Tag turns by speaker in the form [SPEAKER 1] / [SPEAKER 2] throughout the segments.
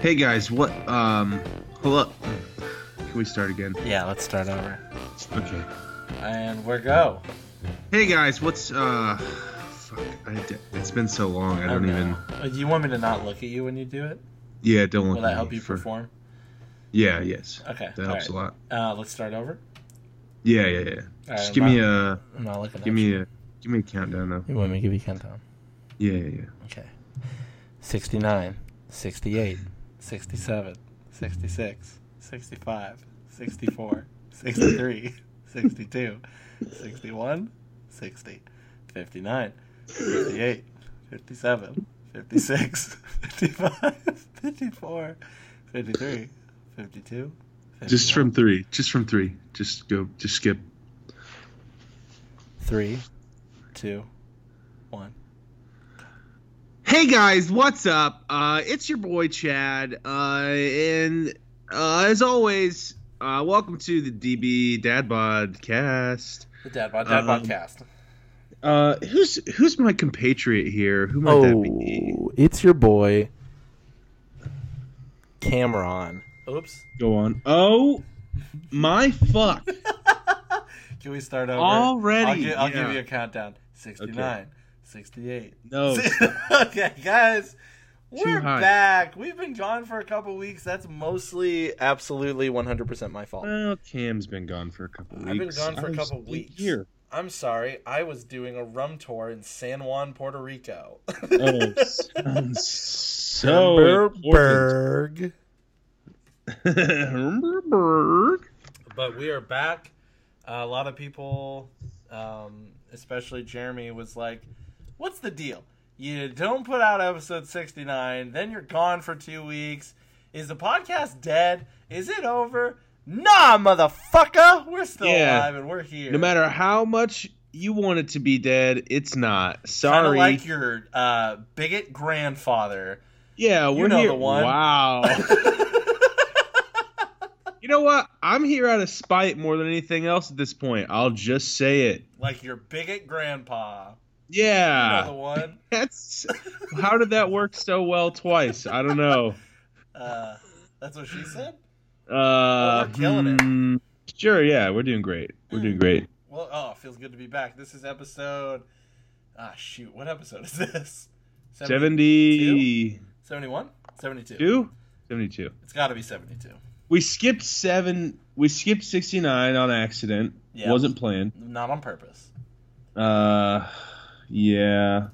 [SPEAKER 1] Okay.
[SPEAKER 2] Hey guys, what? Um, hello. Can we start again?
[SPEAKER 1] Yeah, let's start over.
[SPEAKER 2] Okay.
[SPEAKER 1] And we're go.
[SPEAKER 2] Hey guys, what's uh? Fuck, I, it's been so long. I don't
[SPEAKER 1] Okay.
[SPEAKER 2] even.
[SPEAKER 1] Uh, You want me to not look at you when you do it?
[SPEAKER 2] Yeah, don't look.
[SPEAKER 1] Will that help you
[SPEAKER 2] for-
[SPEAKER 1] perform?
[SPEAKER 2] Yeah, yes.
[SPEAKER 1] Okay.
[SPEAKER 2] That helps a lot.
[SPEAKER 1] Uh, let's start over.
[SPEAKER 2] Yeah, yeah, yeah.
[SPEAKER 1] All
[SPEAKER 2] Just
[SPEAKER 1] right,
[SPEAKER 2] give
[SPEAKER 1] I'm
[SPEAKER 2] me
[SPEAKER 1] not-
[SPEAKER 2] a,
[SPEAKER 1] I'm not looking
[SPEAKER 2] give
[SPEAKER 1] at
[SPEAKER 2] me
[SPEAKER 1] you.
[SPEAKER 2] a, give me a countdown though.
[SPEAKER 1] You want me to give you a countdown?
[SPEAKER 2] Yeah, yeah, yeah.
[SPEAKER 1] Okay. 69, 68, 67, 66, 65, 64, 63, 62, 61, 60, 59, 58, 57, 56, 55, 54, 53, 52.
[SPEAKER 2] Just from three. Just from three. Just go. Just skip.
[SPEAKER 1] three, two, one.
[SPEAKER 2] Hey guys, what's up? Uh, it's your boy Chad, uh, and uh, as always, uh, welcome to the DB Dad Bod Cast.
[SPEAKER 1] The Dad Bod Dad
[SPEAKER 2] Um,
[SPEAKER 1] Podcast.
[SPEAKER 2] Uh, who's who's my compatriot here? Who might that be?
[SPEAKER 1] Oh, it's your boy Cameron. Oops.
[SPEAKER 2] Go on. Oh my fuck!
[SPEAKER 1] Can we start over?
[SPEAKER 2] Already,
[SPEAKER 1] I'll, gi- I'll
[SPEAKER 2] yeah.
[SPEAKER 1] give you a countdown. 69, 68.
[SPEAKER 2] No.
[SPEAKER 1] okay, guys. We're back. We've been gone for a couple weeks. That's mostly, absolutely 100% my fault.
[SPEAKER 2] well, Cam's been gone for a couple weeks.
[SPEAKER 1] I've been gone for
[SPEAKER 2] I
[SPEAKER 1] a couple weeks.
[SPEAKER 2] Here.
[SPEAKER 1] I'm sorry. I was doing a rum tour in San Juan, Puerto Rico.
[SPEAKER 2] Oh, sounds so important.
[SPEAKER 1] Berg. But we are back. Uh, a lot of people, um, especially Jeremy, was like, "What's the deal? You don't put out episode sixty nine, then you're gone for two weeks. Is the podcast dead? Is it over? Nah, motherfucker, we're still
[SPEAKER 2] Yeah.
[SPEAKER 1] alive and we're here.
[SPEAKER 2] no matter how much you want it to be dead, it's not.
[SPEAKER 1] Sorry, kind of
[SPEAKER 2] Sorry.
[SPEAKER 1] like your uh, bigot grandfather.
[SPEAKER 2] yeah, we're
[SPEAKER 1] know
[SPEAKER 2] here.
[SPEAKER 1] the one.
[SPEAKER 2] Wow. you know what? I'm here out of spite more than anything else at this point. I'll just say it.
[SPEAKER 1] like your bigot grandpa.
[SPEAKER 2] Yeah.
[SPEAKER 1] You know the one.
[SPEAKER 2] That's how did that work so well twice? I don't know.
[SPEAKER 1] Uh, that's what she said.
[SPEAKER 2] Uh,
[SPEAKER 1] we're killing it.
[SPEAKER 2] hmm, Sure, yeah, we're doing great. We're doing great.
[SPEAKER 1] Well, oh, feels good to be back. This is episode. Ah, shoot. What episode is this?
[SPEAKER 2] 72?
[SPEAKER 1] 71? 72.
[SPEAKER 2] 72.
[SPEAKER 1] It's got to be 72.
[SPEAKER 2] We skipped 7 we skipped 69 on accident.
[SPEAKER 1] Yeah.
[SPEAKER 2] Wasn't planned.
[SPEAKER 1] Not on purpose.
[SPEAKER 2] Uh yeah.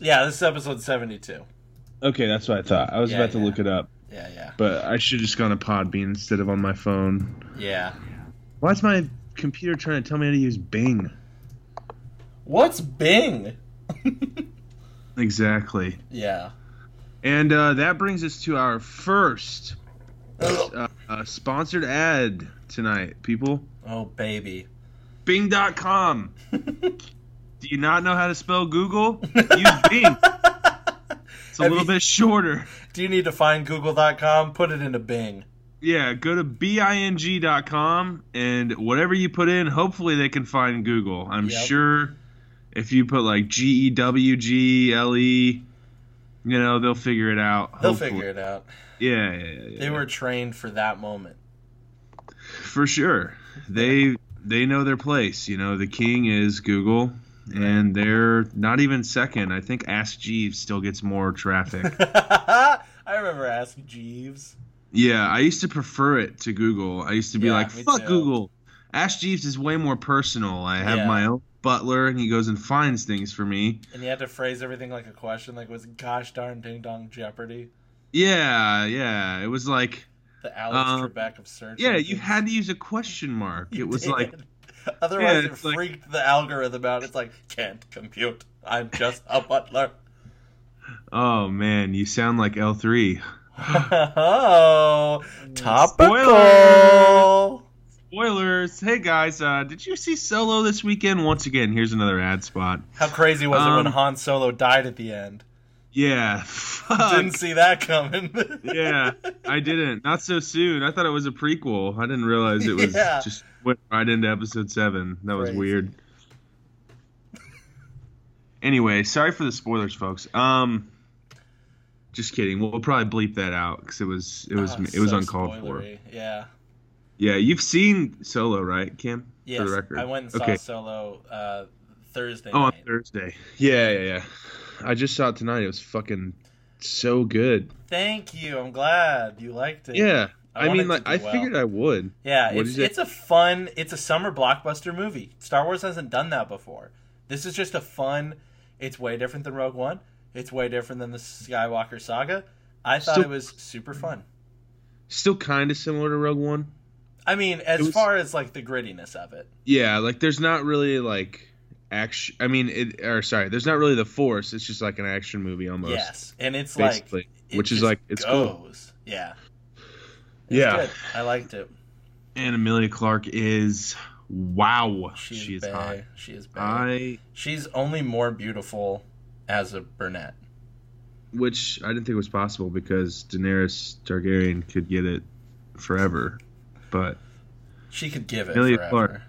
[SPEAKER 1] Yeah, this is episode 72.
[SPEAKER 2] Okay, that's what I thought. I was
[SPEAKER 1] Yeah,
[SPEAKER 2] about to
[SPEAKER 1] yeah.
[SPEAKER 2] look it up,
[SPEAKER 1] Yeah, yeah.
[SPEAKER 2] but I should have just gone to Podbean instead of on my phone.
[SPEAKER 1] Yeah.
[SPEAKER 2] Why is my computer trying to tell me how to use Bing?
[SPEAKER 1] What's Bing?
[SPEAKER 2] Exactly.
[SPEAKER 1] yeah.
[SPEAKER 2] And uh, that brings us to our first uh, uh, sponsored ad tonight, people.
[SPEAKER 1] Oh, baby.
[SPEAKER 2] Bing.com. Do you not know how to spell Google? Use Bing. It's a
[SPEAKER 1] Have
[SPEAKER 2] little
[SPEAKER 1] you-
[SPEAKER 2] bit shorter.
[SPEAKER 1] Do you need to find google.com? Put it into Bing.
[SPEAKER 2] Yeah, go to bing.com and whatever you put in, hopefully they can find Google. I'm
[SPEAKER 1] Yep.
[SPEAKER 2] sure if you put like G E W G L E, you know, they'll figure it out.
[SPEAKER 1] They'll
[SPEAKER 2] hopefully.
[SPEAKER 1] figure it out.
[SPEAKER 2] Yeah, yeah, yeah, yeah.
[SPEAKER 1] They were trained for that moment.
[SPEAKER 2] for sure. They they know their place. You know, the king is Google, and they're not even second. I think Ask Jeeves still gets more traffic.
[SPEAKER 1] I remember Ask Jeeves.
[SPEAKER 2] yeah, I used to prefer it to Google. I used to be
[SPEAKER 1] Yeah,
[SPEAKER 2] like, "Fuck
[SPEAKER 1] too.
[SPEAKER 2] Google." Ask Jeeves is way more personal. I have
[SPEAKER 1] Yeah.
[SPEAKER 2] my own butler, and he goes and finds things for me.
[SPEAKER 1] And you had to phrase everything like a question, like was gosh darn ding dong Jeopardy?
[SPEAKER 2] Yeah, yeah. It was like,
[SPEAKER 1] The Alex
[SPEAKER 2] Um,
[SPEAKER 1] Trebek of search.
[SPEAKER 2] yeah, you had to use a question mark. It was
[SPEAKER 1] did.
[SPEAKER 2] like,
[SPEAKER 1] Otherwise,
[SPEAKER 2] Yeah,
[SPEAKER 1] it
[SPEAKER 2] like-
[SPEAKER 1] freaked the algorithm out. It's like can't compute. I'm just a butler.
[SPEAKER 2] oh man, you sound like L three.
[SPEAKER 1] oh, topical.
[SPEAKER 2] Spoiler! Spoilers. Hey guys, uh, did you see Solo this weekend? Once again, here's another ad spot.
[SPEAKER 1] How crazy was it when
[SPEAKER 2] Um,
[SPEAKER 1] Han Solo died at the end?
[SPEAKER 2] Yeah. Fuck.
[SPEAKER 1] Didn't see that coming.
[SPEAKER 2] yeah, I didn't. Not so soon. I thought it was a prequel. I didn't realize it was
[SPEAKER 1] Yeah.
[SPEAKER 2] just went right into episode seven. That was
[SPEAKER 1] Crazy.
[SPEAKER 2] weird. Anyway, sorry for the spoilers, folks. Um, just kidding. We'll, we'll probably bleep that out because it was it was
[SPEAKER 1] Oh,
[SPEAKER 2] it was
[SPEAKER 1] so
[SPEAKER 2] uncalled
[SPEAKER 1] spoilery. Yeah.
[SPEAKER 2] for. Yeah, you've seen Solo, right, Kim?
[SPEAKER 1] Yes.
[SPEAKER 2] For the record.
[SPEAKER 1] I went and saw
[SPEAKER 2] Okay.
[SPEAKER 1] Solo uh, Thursday
[SPEAKER 2] Oh, on. Thursday. Yeah, yeah, yeah. I just saw it tonight. It was fucking so good.
[SPEAKER 1] Thank you. I'm glad you liked it.
[SPEAKER 2] Yeah.
[SPEAKER 1] I
[SPEAKER 2] I, mean, like I
[SPEAKER 1] well.
[SPEAKER 2] figured I would.
[SPEAKER 1] Yeah,
[SPEAKER 2] What
[SPEAKER 1] it's it's a fun, it's a summer blockbuster movie. Star Wars hasn't done that before. This is just a fun. It's way different than Rogue One. It's way different than the Skywalker saga. I thought
[SPEAKER 2] Still-
[SPEAKER 1] it was super fun.
[SPEAKER 2] Still kind of similar to Rogue One.
[SPEAKER 1] I mean, as
[SPEAKER 2] was-
[SPEAKER 1] far as like the grittiness of it.
[SPEAKER 2] Yeah, like there's not really like action. I mean, it or sorry, there's not really the Force. It's just like an action movie almost.
[SPEAKER 1] Yes, and it's
[SPEAKER 2] basically,
[SPEAKER 1] like it
[SPEAKER 2] which is like it's cool.
[SPEAKER 1] Yeah. It's
[SPEAKER 2] Yeah.
[SPEAKER 1] good. I liked it.
[SPEAKER 2] And Emilia Clarke is wow.
[SPEAKER 1] She's
[SPEAKER 2] she is
[SPEAKER 1] bae.
[SPEAKER 2] hot.
[SPEAKER 1] She is bae.
[SPEAKER 2] I
[SPEAKER 1] She's only more beautiful as a brunette.
[SPEAKER 2] which I didn't think was possible because Daenerys Targaryen could get it forever, but
[SPEAKER 1] She could give it
[SPEAKER 2] Emilia
[SPEAKER 1] forever.
[SPEAKER 2] Clarke.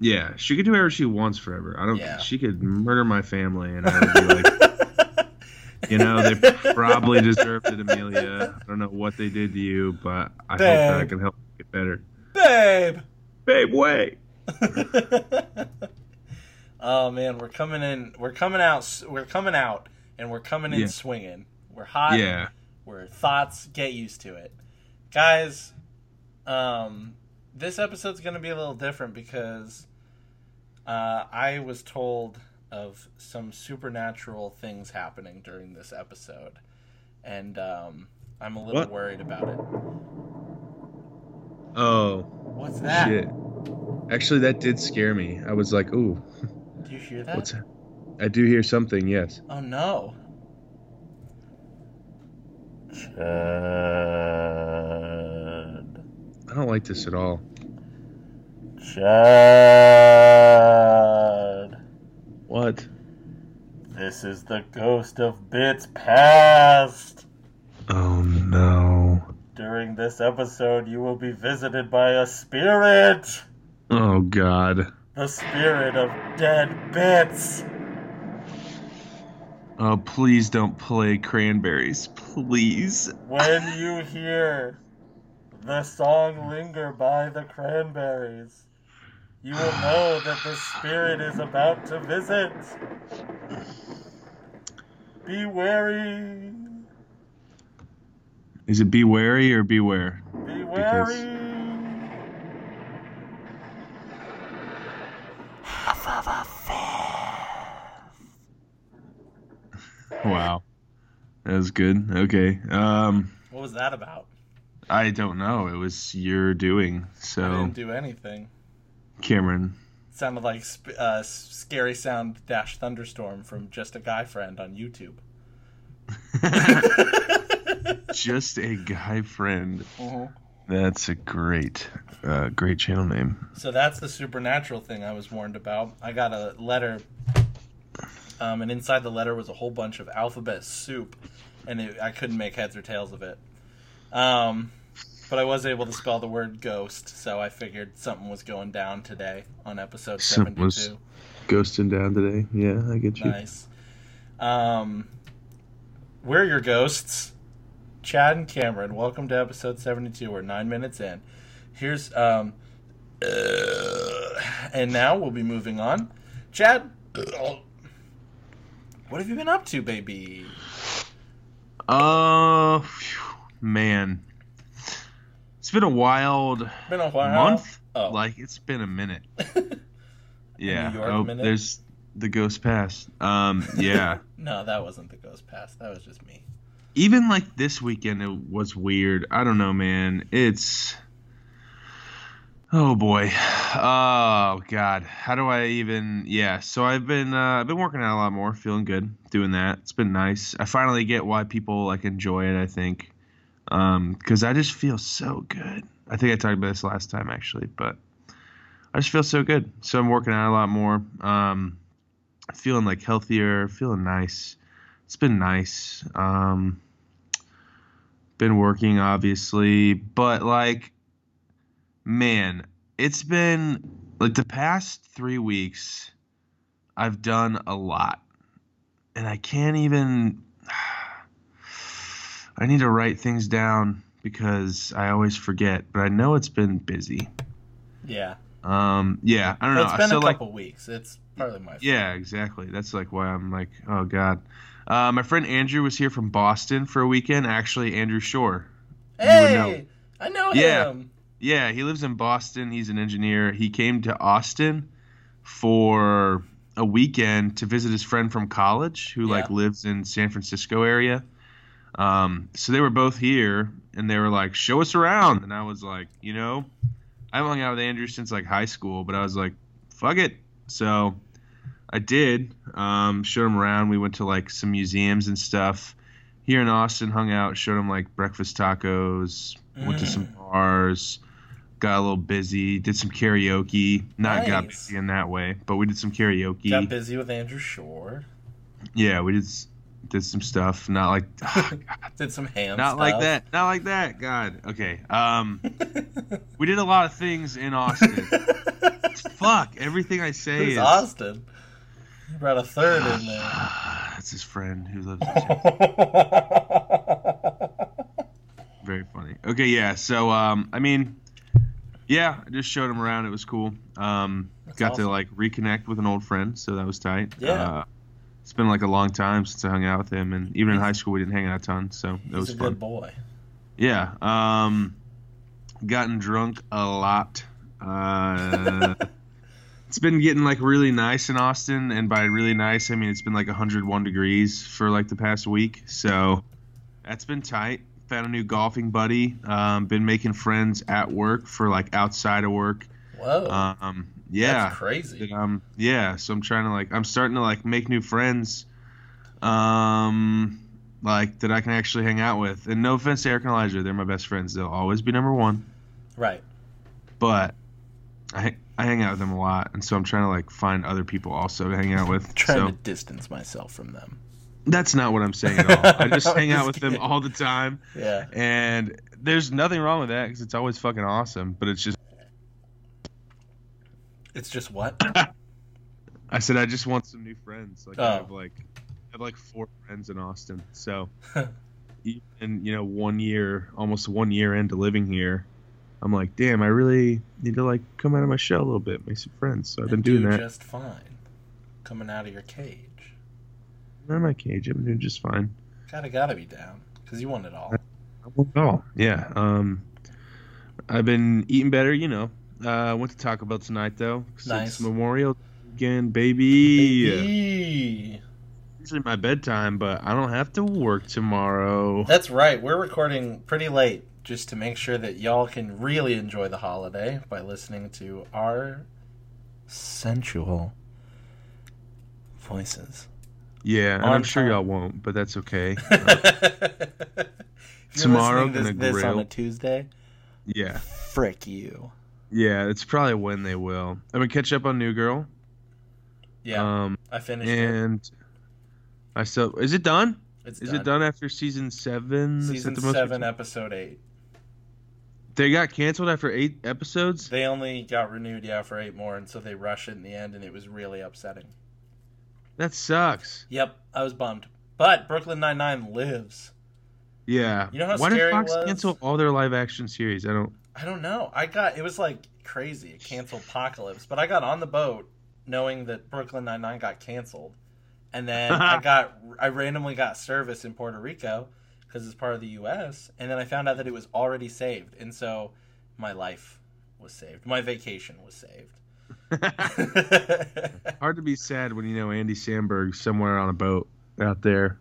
[SPEAKER 2] Yeah, she could do whatever she wants forever. I don't.
[SPEAKER 1] Yeah.
[SPEAKER 2] She could murder my family, and I would be like, you know, they probably deserved it, Emilia. I don't know what they did to you, but I hope that I can help you get better.
[SPEAKER 1] Babe.
[SPEAKER 2] Babe, wait.
[SPEAKER 1] oh man, we're coming in. We're coming out. We're coming out, and we're coming in
[SPEAKER 2] Yeah.
[SPEAKER 1] swinging. We're hot.
[SPEAKER 2] Yeah.
[SPEAKER 1] We're thoughts. Get used to it, guys. Um, this episode's gonna be a little different because uh, I was told of some supernatural things happening during this episode, and um, I'm a little
[SPEAKER 2] What?
[SPEAKER 1] worried about it.
[SPEAKER 2] Oh
[SPEAKER 1] What's that?
[SPEAKER 2] shit. Actually, that did scare me. I was like, ooh,
[SPEAKER 1] Do you hear that?
[SPEAKER 2] what's that? I do hear something. Yes.
[SPEAKER 1] Oh no. Chad.
[SPEAKER 2] I don't like this at all.
[SPEAKER 1] Chad.
[SPEAKER 2] What?
[SPEAKER 1] This is the ghost of bits past.
[SPEAKER 2] Oh no.
[SPEAKER 1] During this episode, you will be visited by a spirit.
[SPEAKER 2] Oh god.
[SPEAKER 1] The spirit of dead bits.
[SPEAKER 2] Oh, please don't play cranberries. Please.
[SPEAKER 1] When you hear the song Linger by the Cranberries, you will know that the spirit is about to visit. Be wary.
[SPEAKER 2] Is it be wary or beware?
[SPEAKER 1] Be wary.
[SPEAKER 2] Because-
[SPEAKER 1] wary.
[SPEAKER 2] Wow. That was good. Okay. Um
[SPEAKER 1] What was that about?
[SPEAKER 2] I don't know. It was your doing. So I
[SPEAKER 1] didn't do anything.
[SPEAKER 2] Cameron.
[SPEAKER 1] sounded like sp- uh, scary sound dash thunderstorm from just a guy friend on YouTube.
[SPEAKER 2] Just a guy friend.
[SPEAKER 1] Uh-huh.
[SPEAKER 2] That's a great uh great channel name.
[SPEAKER 1] So that's the supernatural thing I was warned about. I got a letter, um, and inside the letter was a whole bunch of alphabet soup, and it, I couldn't make heads or tails of it. Um, but I was able to spell the word ghost, so I figured something was going down today on episode
[SPEAKER 2] Something was-
[SPEAKER 1] seventy-two.
[SPEAKER 2] Ghosting down today. Yeah, I get you.
[SPEAKER 1] Nice. Um, we're your ghosts, Chad and Cameron. Welcome to episode seventy-two. We're nine minutes in. Here's um, uh, and now we'll be moving on. Chad, what have you been up to, baby?
[SPEAKER 2] Uh, phew, man, it's been a wild
[SPEAKER 1] Been a
[SPEAKER 2] month.
[SPEAKER 1] Oh,
[SPEAKER 2] Like it's been a minute. Yeah.
[SPEAKER 1] New York
[SPEAKER 2] oh,
[SPEAKER 1] minute?
[SPEAKER 2] there's the ghost pass. Um, yeah.
[SPEAKER 1] no, that wasn't the ghost pass. That was just me.
[SPEAKER 2] Even like this weekend, it was weird. I don't know, man. It's. Oh boy. Oh god. How do I even? Yeah. So I've been uh, I've been working out a lot more, feeling good, doing that. It's been nice. I finally get why people like enjoy it. I think, um, because I just feel so good. I think I talked about this last time actually, but I just feel so good. So I'm working out a lot more. Um, feeling like healthier, feeling nice. It's been nice. Um, been working obviously, but like, man, it's been like the past three weeks. I've done a lot, and I can't even. I need to write things down because I always forget, but I know it's been busy.
[SPEAKER 1] Yeah.
[SPEAKER 2] Um, yeah, I don't
[SPEAKER 1] Well,
[SPEAKER 2] know.
[SPEAKER 1] it's been
[SPEAKER 2] so
[SPEAKER 1] a
[SPEAKER 2] like,
[SPEAKER 1] couple weeks. It's partly my fault.
[SPEAKER 2] yeah, exactly. That's like why I'm like, oh god. Uh, my friend Andrew was here from Boston for a weekend. Actually, Andrew Shore. would know.
[SPEAKER 1] Hey, I know
[SPEAKER 2] Yeah.
[SPEAKER 1] him.
[SPEAKER 2] Yeah, he lives in Boston. He's an engineer. He came to Austin for a weekend to visit his friend from college who like lives in San Francisco area. Um, so they were both here and they were like, "Show us around." And I was like, you know, I haven't hung out with Andrew since like high school, but I was like, "Fuck it." So I did. Um, showed him around. We went to like some museums and stuff here in Austin. Hung out. Showed him like breakfast tacos. Went to some bars. Got a little busy. Did some karaoke. Not got busy in that way, but we did some karaoke.
[SPEAKER 1] Got busy with Andrew Shore.
[SPEAKER 2] Yeah, we did did some stuff. Not like
[SPEAKER 1] Did some ham
[SPEAKER 2] not
[SPEAKER 1] stuff.
[SPEAKER 2] like that. Not like that. God. Okay. Um, we did a lot of things in Austin. Fuck. Everything I say
[SPEAKER 1] Who's
[SPEAKER 2] is
[SPEAKER 1] Austin? You brought a third in there.
[SPEAKER 2] That's his friend who lives Very funny. Okay, yeah. So, um, I mean, yeah, I just showed him around. It was cool. Um, got
[SPEAKER 1] awesome.
[SPEAKER 2] to like reconnect with an old friend, so that was tight.
[SPEAKER 1] Yeah.
[SPEAKER 2] Uh, it's been like a long time since I hung out with him, and even in high school we didn't hang out a ton, so it was
[SPEAKER 1] a
[SPEAKER 2] fun.
[SPEAKER 1] good boy.
[SPEAKER 2] Yeah. Um, gotten drunk a lot. Uh, it's been getting like really nice in Austin, and by really nice I mean it's been like 101 degrees for like the past week. So that's been tight. Found a new golfing buddy. Um, been making friends at work for like outside of work.
[SPEAKER 1] Whoa.
[SPEAKER 2] Um, yeah.
[SPEAKER 1] That's crazy.
[SPEAKER 2] Um, yeah, so I'm trying to like I'm starting to like make new friends, um, like that I can actually hang out with. And no offense to Eric and Elijah, they're my best friends. They'll always be number one.
[SPEAKER 1] Right.
[SPEAKER 2] But I I hang out with them a lot, and so I'm trying to like find other people also to hang out with.
[SPEAKER 1] Trying
[SPEAKER 2] so
[SPEAKER 1] to distance myself from them.
[SPEAKER 2] that's not what I'm saying at all. I just hang out
[SPEAKER 1] just
[SPEAKER 2] with them all the time,
[SPEAKER 1] Yeah.
[SPEAKER 2] and there's nothing wrong with that because it's always fucking awesome. But it's just
[SPEAKER 1] It's just what?
[SPEAKER 2] I said I just want some new friends. Like I
[SPEAKER 1] Oh.
[SPEAKER 2] have like I have like four friends in Austin. So even you know one year, almost one year into living here, I'm like, damn, I really need to like come out of my shell a little bit, make some friends. So I've been doing
[SPEAKER 1] do
[SPEAKER 2] that.
[SPEAKER 1] just fine. Coming out of your cage.
[SPEAKER 2] I'm in my cage. I've been doing just fine.
[SPEAKER 1] Gotta gotta be down. Because you want it all.
[SPEAKER 2] I won't go. Yeah. Um, I've been eating better. You know. Uh, went to Taco Bell tonight though.
[SPEAKER 1] Nice.
[SPEAKER 2] It's Memorial weekend, baby.
[SPEAKER 1] Baby.
[SPEAKER 2] Usually my bedtime, but I don't have to work tomorrow.
[SPEAKER 1] That's right. We're recording pretty late just to make sure that y'all can really enjoy the holiday by listening to our sensual voices.
[SPEAKER 2] Yeah, and I'm sure
[SPEAKER 1] time.
[SPEAKER 2] y'all won't, but that's okay. Tomorrow
[SPEAKER 1] this, this on a Tuesday,
[SPEAKER 2] yeah,
[SPEAKER 1] frick you.
[SPEAKER 2] Yeah, it's probably when they will. I'm gonna catch up on New Girl.
[SPEAKER 1] Yeah,
[SPEAKER 2] Um,
[SPEAKER 1] I finished it.
[SPEAKER 2] and I still is it done?
[SPEAKER 1] It's
[SPEAKER 2] Is
[SPEAKER 1] done.
[SPEAKER 2] it done after season seven?
[SPEAKER 1] Season seven,
[SPEAKER 2] recent-
[SPEAKER 1] episode eight.
[SPEAKER 2] They got canceled after eight episodes.
[SPEAKER 1] They only got renewed, yeah, for eight more, and so they rushed it in the end, and it was really upsetting.
[SPEAKER 2] That sucks.
[SPEAKER 1] Yep, I was bummed. But Brooklyn Nine Nine lives.
[SPEAKER 2] Yeah.
[SPEAKER 1] You know how
[SPEAKER 2] Why did
[SPEAKER 1] scary it
[SPEAKER 2] Fox cancel all their live action series? I don't.
[SPEAKER 1] I don't know. I got it was like crazy. It canceled Apocalypse, but I got on the boat knowing that Brooklyn Nine Nine got canceled, and then I got I randomly got service in Puerto Rico because it's part of the U.S. And then I found out that it was already saved, and so my life was saved. My vacation was saved.
[SPEAKER 2] Hard to be sad when you know Andy Samberg somewhere on a boat out there,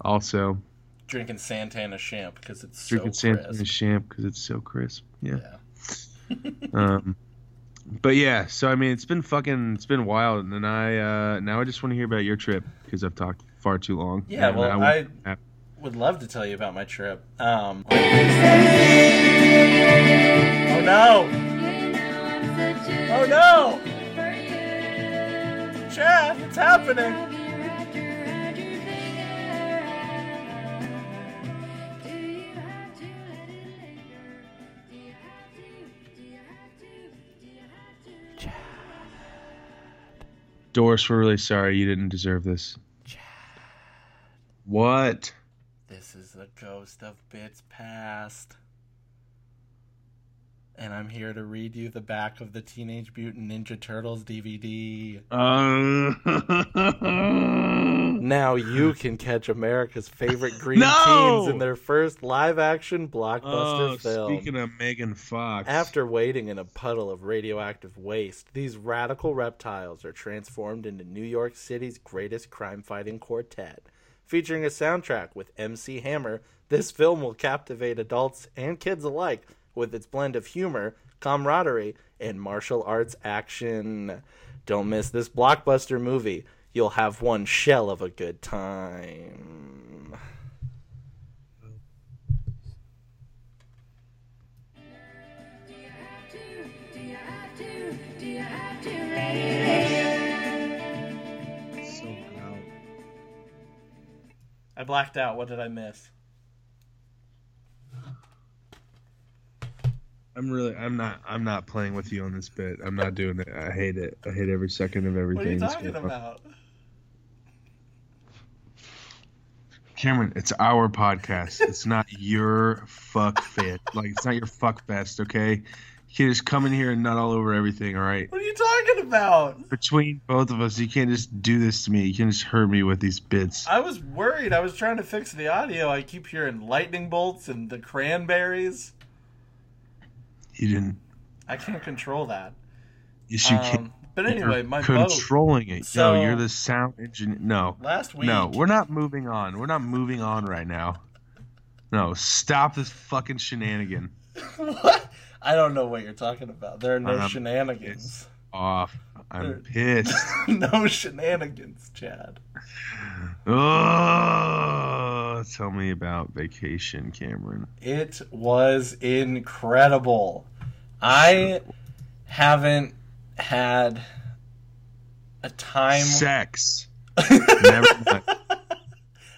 [SPEAKER 2] also
[SPEAKER 1] Drinking Santana champ because it's
[SPEAKER 2] drinking
[SPEAKER 1] so
[SPEAKER 2] Santana
[SPEAKER 1] crisp.
[SPEAKER 2] Champ because it's so crisp. Yeah.
[SPEAKER 1] Yeah.
[SPEAKER 2] um, but yeah, so I mean, it's been fucking, it's been wild, and I uh, now I just want to hear about your trip because I've talked far too long.
[SPEAKER 1] Yeah, well,
[SPEAKER 2] won't-
[SPEAKER 1] I would love to tell you about my trip. Um, oh no! Oh no! Chad, it's happening!
[SPEAKER 2] Doris, we're really sorry. You didn't deserve this. What?
[SPEAKER 1] This is a ghost of bits past. And I'm here to read you the back of the Teenage Mutant Ninja Turtles DVD.
[SPEAKER 2] Um,
[SPEAKER 1] Now you can catch America's favorite green
[SPEAKER 2] No!
[SPEAKER 1] teens in their first live action blockbuster
[SPEAKER 2] oh,
[SPEAKER 1] film.
[SPEAKER 2] speaking of Megan Fox,
[SPEAKER 1] After waiting in a puddle of radioactive waste, these radical reptiles are transformed into New York City's greatest crime fighting quartet. Featuring a soundtrack with MC Hammer, this film will captivate adults and kids alike with its blend of humor, camaraderie, and martial arts action. Don't miss this blockbuster movie. You'll have one shell of a good time.
[SPEAKER 2] So.
[SPEAKER 1] I blacked out. What did I miss?
[SPEAKER 2] I'm really, I'm not, I'm not playing with you on this bit. I'm not doing it. I hate it. I hate every second of everything.
[SPEAKER 1] What are you talking about?
[SPEAKER 2] Cameron, it's our podcast. It's not your fuck fit. Like it's not your fuck fest, okay? You can't just come in here and nut all over everything, all right?
[SPEAKER 1] What are you talking about?
[SPEAKER 2] Between both of us, you can't just do this to me. You can't just hurt me with these bits.
[SPEAKER 1] I was worried. I was trying to fix the audio. I keep hearing lightning bolts and the cranberries.
[SPEAKER 2] You didn't.
[SPEAKER 1] I can't control that.
[SPEAKER 2] Yes, you
[SPEAKER 1] Um,
[SPEAKER 2] can't.
[SPEAKER 1] but anyway,
[SPEAKER 2] You're
[SPEAKER 1] my boat
[SPEAKER 2] controlling it.
[SPEAKER 1] So-
[SPEAKER 2] no, you're the sound engineer. No,
[SPEAKER 1] last week.
[SPEAKER 2] no, we're not moving on. We're not moving on right now. No, stop this fucking shenanigan.
[SPEAKER 1] what? I don't know what you're talking about. There are no
[SPEAKER 2] Um,
[SPEAKER 1] shenanigans.
[SPEAKER 2] Off. I'm
[SPEAKER 1] There-
[SPEAKER 2] pissed.
[SPEAKER 1] no shenanigans, Chad.
[SPEAKER 2] Oh, tell me about vacation, Cameron.
[SPEAKER 1] It was incredible. I haven't had a time.
[SPEAKER 2] Sex. Never.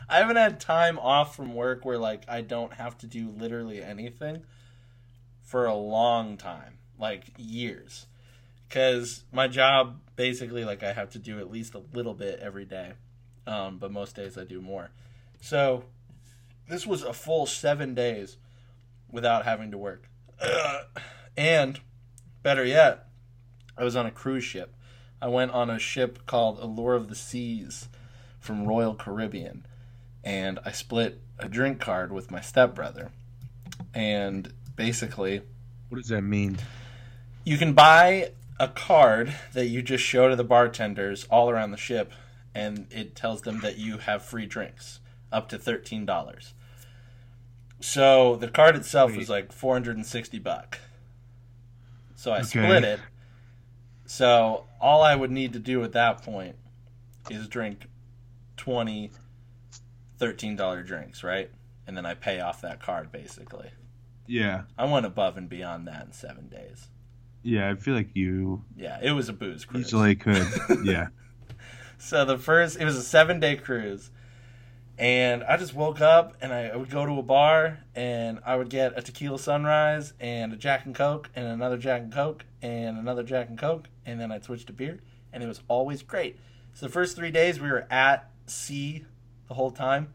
[SPEAKER 1] I haven't had time off from work where like I don't have to do literally anything for a long time, like years. Cuz my job basically like I have to do at least a little bit every day. Um, but most days I do more. So this was a full 7 days without having to work. and better yet, I was on a cruise ship. I went on a ship called Allure of the Seas from Royal Caribbean and I split a drink card with my stepbrother. And basically,
[SPEAKER 2] What does that mean?
[SPEAKER 1] you can buy a card that you just show to the bartenders all around the ship, and it tells them that you have free drinks up to thirteen dollars. So the card itself was like four hundred and sixty buck. So I
[SPEAKER 2] Okay.
[SPEAKER 1] split it. So all I would need to do at that point is drink 20 13 dollar drinks, right? And then I pay off that card basically.
[SPEAKER 2] Yeah.
[SPEAKER 1] I went above and beyond that in 7 days.
[SPEAKER 2] Yeah, I feel like you
[SPEAKER 1] Yeah, it was a booze cruise.
[SPEAKER 2] easily could. Yeah.
[SPEAKER 1] So the first, it was a seven day cruise, and I just woke up and I, would go to a bar and I would get a tequila sunrise and a Jack and Coke and another Jack and Coke and another Jack and Coke, and then I'd switch to beer, and it was always great. So the first three days we were at sea the whole time.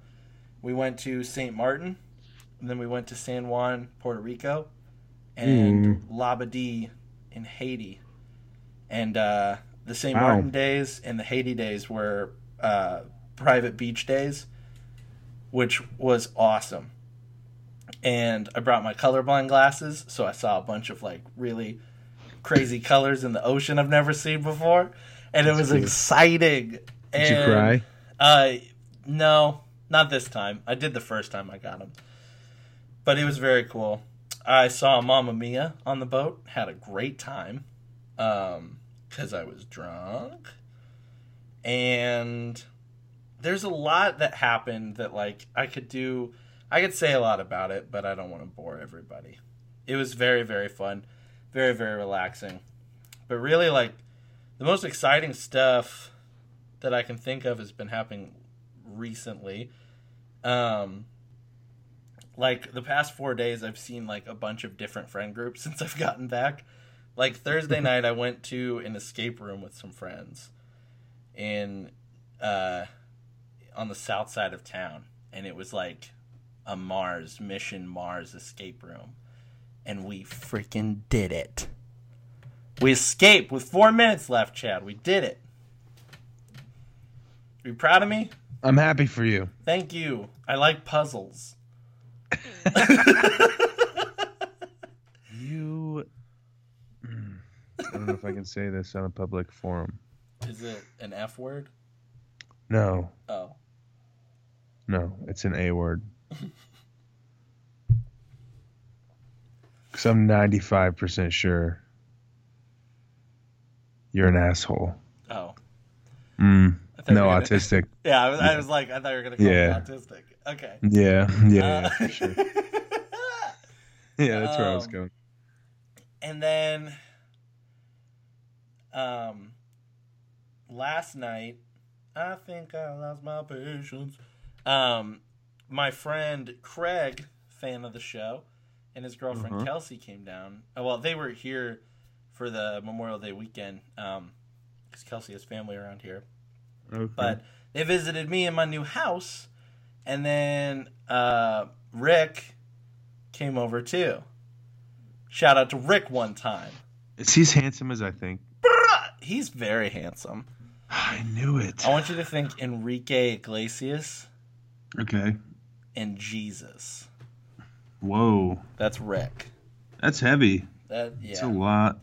[SPEAKER 1] We went to St. Martin, and then we went to San Juan, Puerto Rico, and Labadee in Haiti. And uh, the St.
[SPEAKER 2] Wow.
[SPEAKER 1] Martin days and the Haiti days were uh, private beach days, which was awesome. And I brought my colorblind glasses, so I saw a bunch of like really crazy colors in the ocean I've never seen before, and it was
[SPEAKER 2] cool.
[SPEAKER 1] exciting.
[SPEAKER 2] Did you
[SPEAKER 1] And,
[SPEAKER 2] cry?
[SPEAKER 1] Uh, no, not this time. I did the first time I got them, but it was very cool. I saw Mamma Mia on the boat. Had a great time, um, because I was drunk, and there's a lot that happened that like I could do. I could say a lot about it, but I don't want to bore everybody. It was very very fun, very very relaxing, but really like the most exciting stuff that I can think of has been happening recently. Um, like the past four days, I've seen like a bunch of different friend groups since I've gotten back. Like Thursday night, I went to an escape room with some friends in uh, on the south side of town, and it was like a Mars mission Mars escape room, and we freaking did it. We escaped with four minutes left, Chad. We did it. Are you proud of me?
[SPEAKER 2] I'm happy for you.
[SPEAKER 1] Thank you. I like puzzles.
[SPEAKER 2] You. Mm, I don't know if I can say this on a public forum.
[SPEAKER 1] Is it an F word?
[SPEAKER 2] No,
[SPEAKER 1] Oh.
[SPEAKER 2] No, it's an A word. Because I'm 95% sure you're an asshole.
[SPEAKER 1] Oh.
[SPEAKER 2] Mm,
[SPEAKER 1] I
[SPEAKER 2] no, autistic.
[SPEAKER 1] Yeah, I was, I was like, I thought you were going to call
[SPEAKER 2] Yeah.
[SPEAKER 1] me autistic. Okay.
[SPEAKER 2] Yeah, yeah,
[SPEAKER 1] Uh,
[SPEAKER 2] for sure. Yeah, that's where I was
[SPEAKER 1] um,
[SPEAKER 2] going.
[SPEAKER 1] and then um last night i think i lost my patience um my friend craig fan of the show and his girlfriend
[SPEAKER 2] Mhm.
[SPEAKER 1] kelsey came down oh, well they were here for the memorial day weekend um because kelsey has family around here
[SPEAKER 2] Okay.
[SPEAKER 1] but they visited me in my new house and then uh rick came over too shout out to rick one time
[SPEAKER 2] is he as handsome as I think?
[SPEAKER 1] he's very handsome
[SPEAKER 2] I knew it.
[SPEAKER 1] i want you to think enrique iglesias
[SPEAKER 2] Okay.
[SPEAKER 1] and jesus
[SPEAKER 2] Whoa,
[SPEAKER 1] that's rick
[SPEAKER 2] that's heavy.
[SPEAKER 1] that yeah.
[SPEAKER 2] It's a lot.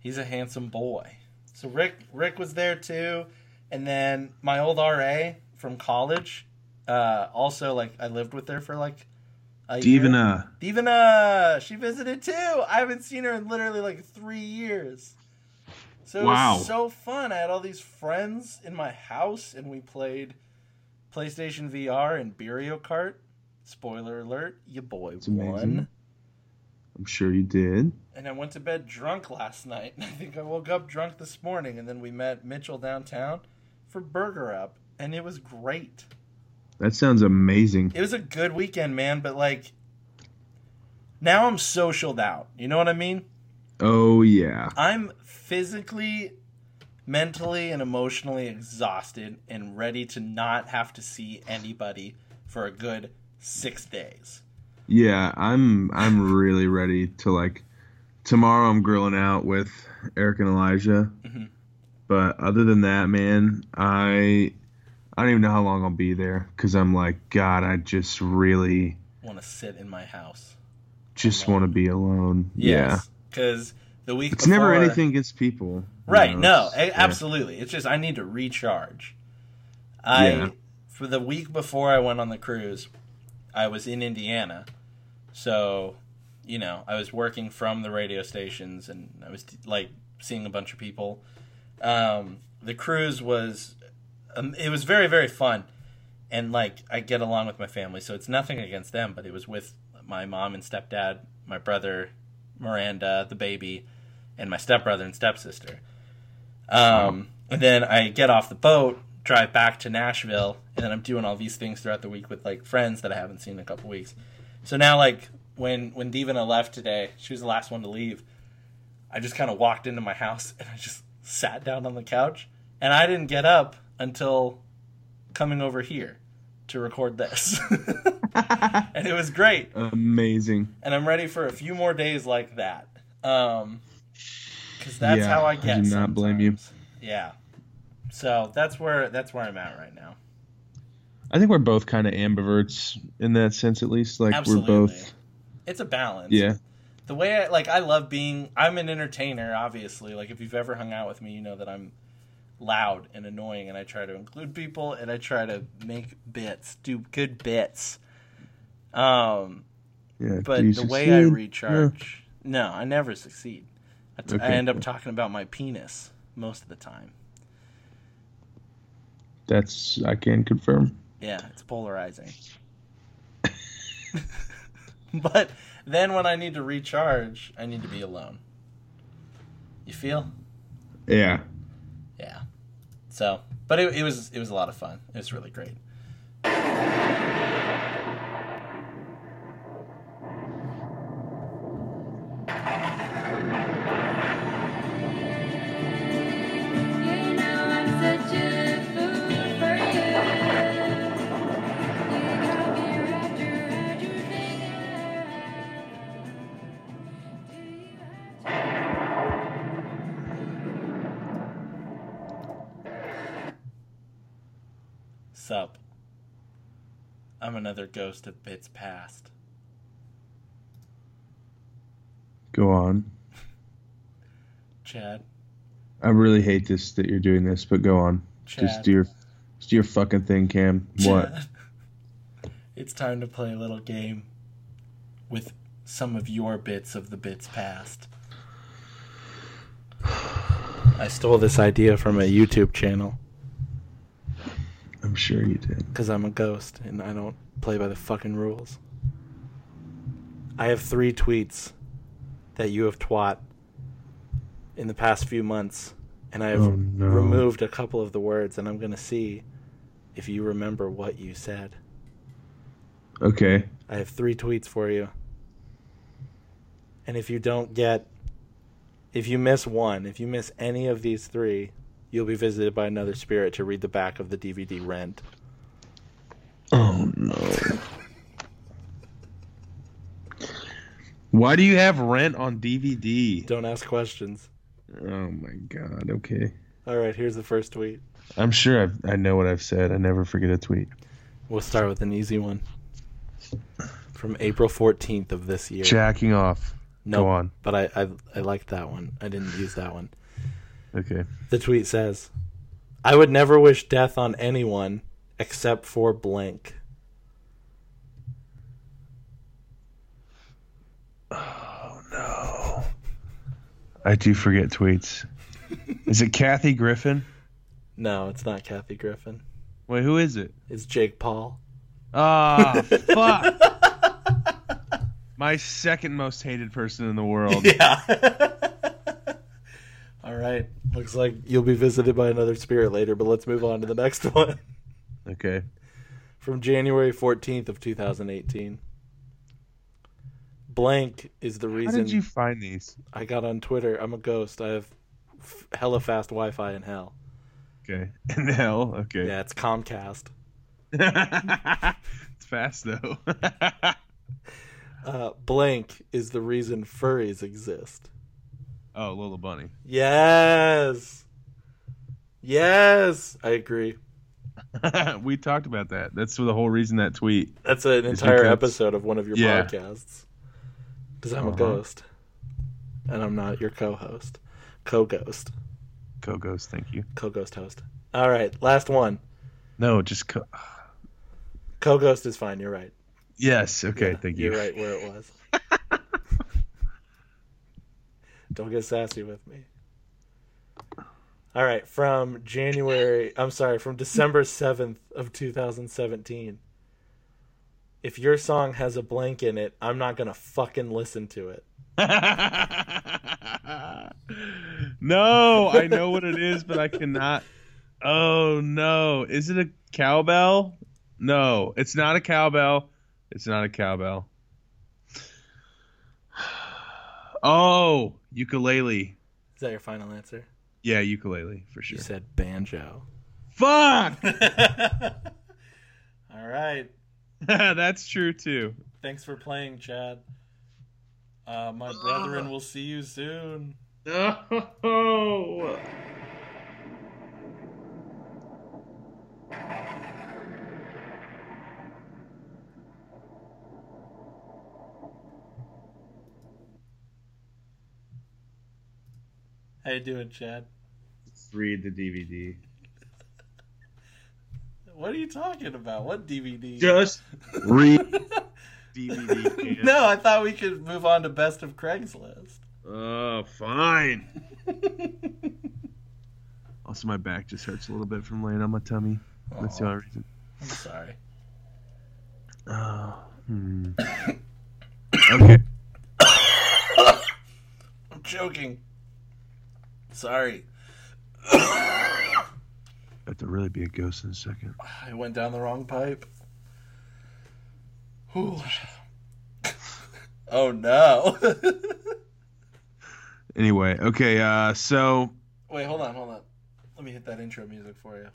[SPEAKER 1] he's a handsome boy so rick rick was there too and then my old ra from college uh also like i lived with her for like a year.
[SPEAKER 2] Divina.
[SPEAKER 1] Divina, she visited too. I haven't seen her in literally like three years. So it
[SPEAKER 2] Wow.
[SPEAKER 1] was so fun. I had all these friends in my house, and we played PlayStation VR and Mario Kart. Spoiler alert: your boy
[SPEAKER 2] It's amazing.
[SPEAKER 1] won.
[SPEAKER 2] I'm sure you did.
[SPEAKER 1] And I went to bed drunk last night. I think I woke up drunk this morning, and then we met Mitchell downtown for Burger Up, and it was great.
[SPEAKER 2] That sounds amazing.
[SPEAKER 1] It was a good weekend, man. But like, now I'm socialed out. You know what I mean?
[SPEAKER 2] Oh yeah.
[SPEAKER 1] I'm physically, mentally, and emotionally exhausted and ready to not have to see anybody for a good six days.
[SPEAKER 2] Yeah, I'm I'm really ready to like tomorrow I'm grilling out with Eric and Elijah.
[SPEAKER 1] Mhm.
[SPEAKER 2] But other than that, man, I I don't even know how long I'll be there cuz I'm like god, I just really
[SPEAKER 1] Want to sit in my house?
[SPEAKER 2] just want to be alone. Yeah.
[SPEAKER 1] because the week
[SPEAKER 2] It's never anything against people. You
[SPEAKER 1] Right?
[SPEAKER 2] know,
[SPEAKER 1] No, a- absolutely. It's just I need to recharge. I
[SPEAKER 2] Yeah.
[SPEAKER 1] for the week before I went on the cruise, I was in Indiana, so you know I was working from the radio stations and I was like seeing a bunch of people. Um, the cruise was um, it was very very fun, and like I get along with my family, so it's nothing against them, but it was with my mom and stepdad, my brother, Miranda, the baby, and my stepbrother and stepsister. Um, and then I get off the boat, drive back to Nashville, and then I'm doing all these things throughout the week with like friends that I haven't seen in a couple weeks. So now, like when when Divina left today, she was the last one to leave. I just kind of walked into my house and I just sat down on the couch, and I didn't get up until coming over here to record this, and it was great
[SPEAKER 2] Amazing.
[SPEAKER 1] and I'm ready for a few more days like that. Um, because that's
[SPEAKER 2] Yeah,
[SPEAKER 1] how I get.
[SPEAKER 2] I do not blame you.
[SPEAKER 1] Yeah. So that's where that's where I'm at right now.
[SPEAKER 2] I think we're both kind of ambiverts in that sense at least. Like
[SPEAKER 1] Absolutely.
[SPEAKER 2] we're both
[SPEAKER 1] It's a balance.
[SPEAKER 2] Yeah.
[SPEAKER 1] The way I like, I love being. I'm an entertainer, obviously. Like if you've ever hung out with me, you know that I'm loud and annoying, and I try to include people, and I try to make bits, do good bits. Um,
[SPEAKER 2] Yeah.
[SPEAKER 1] but the way I recharge, no, I never succeed. I, t- I
[SPEAKER 2] Okay,
[SPEAKER 1] end up talking about my penis most of the time.
[SPEAKER 2] That's I can confirm.
[SPEAKER 1] Yeah, it's polarizing. but then when I need to recharge, I need to be alone. You feel?
[SPEAKER 2] Yeah.
[SPEAKER 1] Yeah. So, but it, it was it was a lot of fun. It was really great. Another ghost of bits past.
[SPEAKER 2] Go on.
[SPEAKER 1] Chad,
[SPEAKER 2] I really hate this that you're doing this, but go on.
[SPEAKER 1] Chad.
[SPEAKER 2] Just do your, just do your fucking thing, Cam. What?
[SPEAKER 1] It's time to play a little game with some of your bits of the bits past. I stole this idea from a YouTube channel
[SPEAKER 2] I'm sure you did.
[SPEAKER 1] because I'm a ghost and I don't play by the fucking rules. I have three tweets that you have twat in the past few months, and I have
[SPEAKER 2] Oh, no.
[SPEAKER 1] removed a couple of the words, and I'm going to see if you remember what you said.
[SPEAKER 2] Okay.
[SPEAKER 1] I have three tweets for you. And if you don't get, if you miss one, if you miss any of these three, you'll be visited by another spirit to read the back of the DVD Rent.
[SPEAKER 2] Oh no. Why do you have Rent on DVD?
[SPEAKER 1] Don't ask questions.
[SPEAKER 2] Oh my god. Okay.
[SPEAKER 1] All right, here's the first tweet.
[SPEAKER 2] I'm sure I've, I know what I've said. I never forget a tweet.
[SPEAKER 1] We'll start with an easy one. From April 14th of this year.
[SPEAKER 2] Jacking off.
[SPEAKER 1] no,
[SPEAKER 2] Go on.
[SPEAKER 1] but I, I I liked that one. I didn't use that one.
[SPEAKER 2] Okay.
[SPEAKER 1] The tweet says, "I would never wish death on anyone except for blank."
[SPEAKER 2] Oh no. I do forget tweets. Is it Kathy Griffin?
[SPEAKER 1] No, it's not Kathy Griffin.
[SPEAKER 2] Wait, who is it?
[SPEAKER 1] It's Jake Paul.
[SPEAKER 2] Ah, fuck. My second most hated person in the world.
[SPEAKER 1] Yeah. All right. Looks like you'll be visited by another spirit later, but let's move on to the next one.
[SPEAKER 2] Okay.
[SPEAKER 1] From January 14th of 2018. Blank is the reason.
[SPEAKER 2] How did you find these?
[SPEAKER 1] I got on Twitter. I'm a ghost. I have f- hella fast Wi-Fi in hell.
[SPEAKER 2] Okay. In hell. Okay.
[SPEAKER 1] Yeah, it's Comcast.
[SPEAKER 2] it's fast though.
[SPEAKER 1] Uh, blank is the reason furries exist.
[SPEAKER 2] Oh, Lola Bunny.
[SPEAKER 1] Yes. Yes, I agree.
[SPEAKER 2] we talked about that. That's the whole reason that tweet.
[SPEAKER 1] That's an entire
[SPEAKER 2] because-
[SPEAKER 1] episode of one of your
[SPEAKER 2] Yeah.
[SPEAKER 1] podcasts. Because I'm a
[SPEAKER 2] Uh-huh.
[SPEAKER 1] ghost, and I'm not your co-host, co-ghost,
[SPEAKER 2] co-ghost. thank you.
[SPEAKER 1] co-ghost host. All right, last one.
[SPEAKER 2] No, just co-
[SPEAKER 1] Co-ghost is fine. You're right.
[SPEAKER 2] yes. Okay,
[SPEAKER 1] Yeah,
[SPEAKER 2] thank you.
[SPEAKER 1] You're right where it was. Don't get sassy with me. All right, from January, I'm sorry, from December 7th of 2017. If your song has a blank in it, I'm not going to fucking listen to it.
[SPEAKER 2] no, I know what it is, but I cannot. Oh no, is it a cowbell? No, it's not a cowbell. It's not a cowbell. Oh, ukulele.
[SPEAKER 1] Is that your final answer?
[SPEAKER 2] Yeah, ukulele for sure.
[SPEAKER 1] You said banjo.
[SPEAKER 2] Fuck.
[SPEAKER 1] All right.
[SPEAKER 2] That's true too.
[SPEAKER 1] Thanks for playing, Chad. Uh, my brethren will see you soon.
[SPEAKER 2] No.
[SPEAKER 1] How you doing, Chad?
[SPEAKER 2] Read the DVD.
[SPEAKER 1] What are you talking about? What DVD?
[SPEAKER 2] Just read DVD.
[SPEAKER 1] no, I thought we could move on to best of Craigslist.
[SPEAKER 2] Oh, fine. Also, my back just hurts a little bit from laying on my tummy. That's the only reason.
[SPEAKER 1] I'm sorry.
[SPEAKER 2] Oh, hmm. okay.
[SPEAKER 1] I'm joking. Sorry.
[SPEAKER 2] Got to really be a ghost in a second.
[SPEAKER 1] I went down the wrong pipe. Whew. oh no.
[SPEAKER 2] Anyway, okay, uh, so
[SPEAKER 1] Wait, hold on, hold on. Let me hit that intro music for you.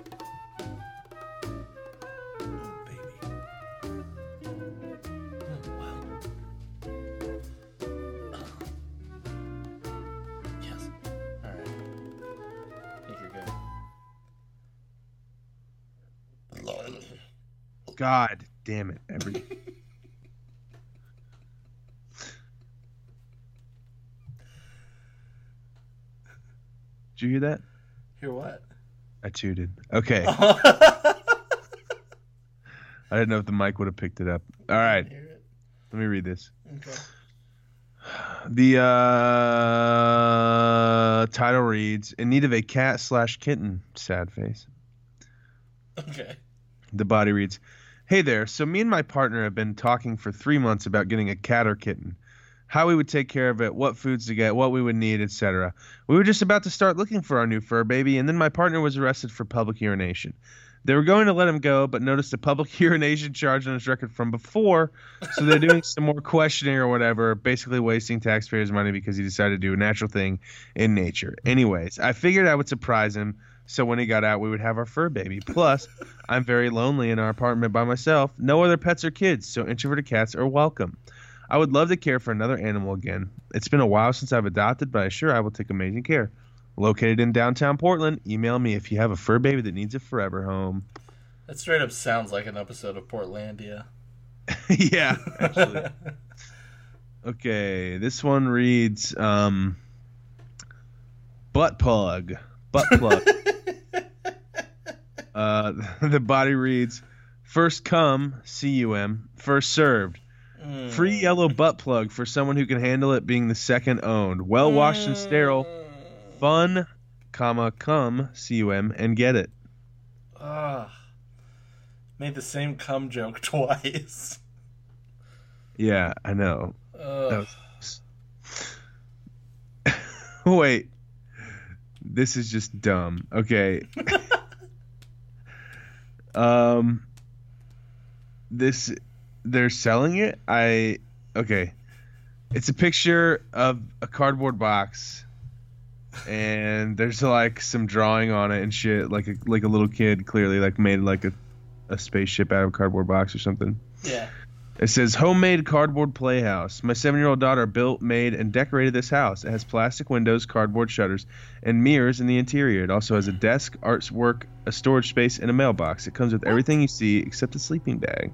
[SPEAKER 2] God damn it! Every Did you hear that?
[SPEAKER 1] Hear what?
[SPEAKER 2] I tooted. Okay.
[SPEAKER 1] I
[SPEAKER 2] didn't know if the mic would have picked it up. All right, let me read this.
[SPEAKER 1] Okay.
[SPEAKER 2] The uh, title reads In need of a cat slash kitten, sad face.
[SPEAKER 1] Okay.
[SPEAKER 2] The body reads Hey there, so me and my partner have been talking for three months about getting a cat or kitten. How we would take care of it, what foods to get, what we would need, etc. We were just about to start looking for our new fur baby, and then my partner was arrested for public urination. They were going to let him go, but noticed a public urination charge on his record from before, so they're doing some more questioning or whatever, basically wasting taxpayers' money because he decided to do a natural thing in nature. Anyways, I figured I would surprise him, so when he got out, we would have our fur baby. Plus, I'm very lonely in our apartment by myself. No other pets or kids, so introverted cats are welcome. I would love to care for another animal again. It's been a while since I've adopted, but I sure I will take amazing care. Located in downtown Portland, email me if you have a fur baby that needs a forever home.
[SPEAKER 1] That straight up sounds like an episode of Portlandia.
[SPEAKER 2] yeah, actually. Okay, this one reads um, butt plug. Butt plug. Uh, the body reads first come, C U M, first served.
[SPEAKER 1] Mm.
[SPEAKER 2] Free yellow butt plug for someone who can handle it being the second owned. Well washed and sterile. Fun, comma, come, C U M, and get it.
[SPEAKER 1] Ah. Made the same cum joke twice.
[SPEAKER 2] Yeah, I know.
[SPEAKER 1] Ugh.
[SPEAKER 2] Was- Wait. This is just dumb. Okay. Um this they're selling it. I okay. It's a picture of a cardboard box and there's like some drawing on it and shit like a like a little kid clearly like made like a a spaceship out of a cardboard box or something.
[SPEAKER 1] Yeah.
[SPEAKER 2] It says homemade cardboard playhouse. My seven-year-old daughter built, made, and decorated this house. It has plastic windows, cardboard shutters, and mirrors in the interior. It also has a desk, artwork, a storage space, and a mailbox. It comes with everything you see except a sleeping bag.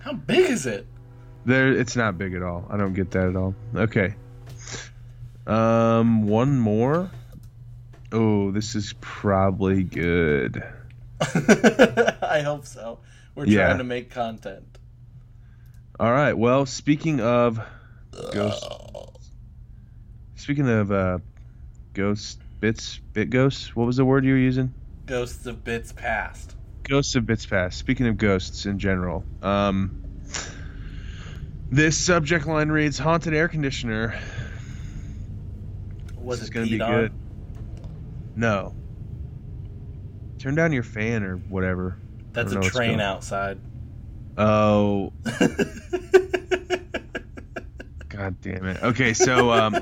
[SPEAKER 1] How big is it?
[SPEAKER 2] There, it's not big at all. I don't get that at all. Okay. Um, one more. Oh, this is probably good.
[SPEAKER 1] I hope so. We're
[SPEAKER 2] Yeah.
[SPEAKER 1] trying to make content.
[SPEAKER 2] All right. Well, speaking of ghost, speaking of uh, ghost bits, bit ghosts. What was the word you were using?
[SPEAKER 1] Ghosts of Bits Past.
[SPEAKER 2] Ghosts of Bits Past. Speaking of ghosts in general, um, this subject line reads "haunted air conditioner."
[SPEAKER 1] Was
[SPEAKER 2] this is
[SPEAKER 1] it
[SPEAKER 2] gonna be
[SPEAKER 1] on?
[SPEAKER 2] good. No. Turn down your fan or whatever.
[SPEAKER 1] That's a train outside.
[SPEAKER 2] Oh, god damn it. Okay, so um,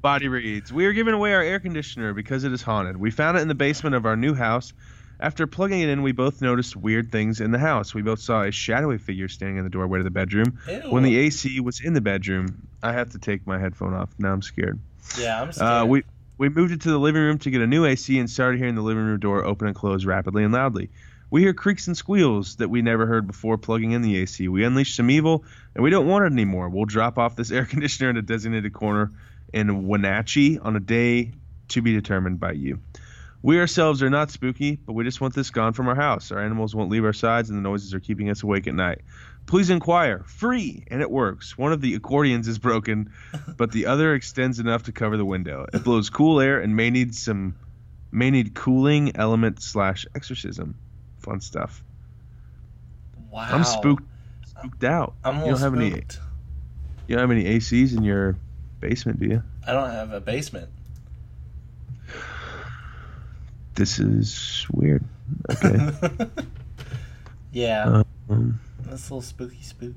[SPEAKER 2] body reads: We are giving away our air conditioner because it is haunted. We found it in the basement of our new house. After plugging it in, we both noticed weird things in the house. We both saw a shadowy figure standing in the doorway to the bedroom.
[SPEAKER 1] Ew.
[SPEAKER 2] When the AC was in the bedroom, I have to take my headphone off. Now I'm scared.
[SPEAKER 1] yeah, I'm scared.
[SPEAKER 2] Uh, we we moved it to the living room to get a new AC and started hearing the living room door open and close rapidly and loudly. We hear creaks and squeals that we never heard before plugging in the AC. We unleash some evil, and we don't want it anymore. We'll drop off this air conditioner in a designated corner in Wenatchee on a day to be determined by you. We ourselves are not spooky, but we just want this gone from our house. Our animals won't leave our sides, and the noises are keeping us awake at night. Please inquire. Free, and it works. One of the accordions is broken, but the other extends enough to cover the window. It blows cool air and may need some, may need cooling element slash exorcism. Fun stuff.
[SPEAKER 1] wow.
[SPEAKER 2] I'm spooked, spooked out.
[SPEAKER 1] I'm
[SPEAKER 2] you don't have any, you don't have any ACs in your basement, do you?
[SPEAKER 1] I don't have a basement.
[SPEAKER 2] This is weird. Okay.
[SPEAKER 1] yeah,
[SPEAKER 2] um,
[SPEAKER 1] that's a little spooky spook.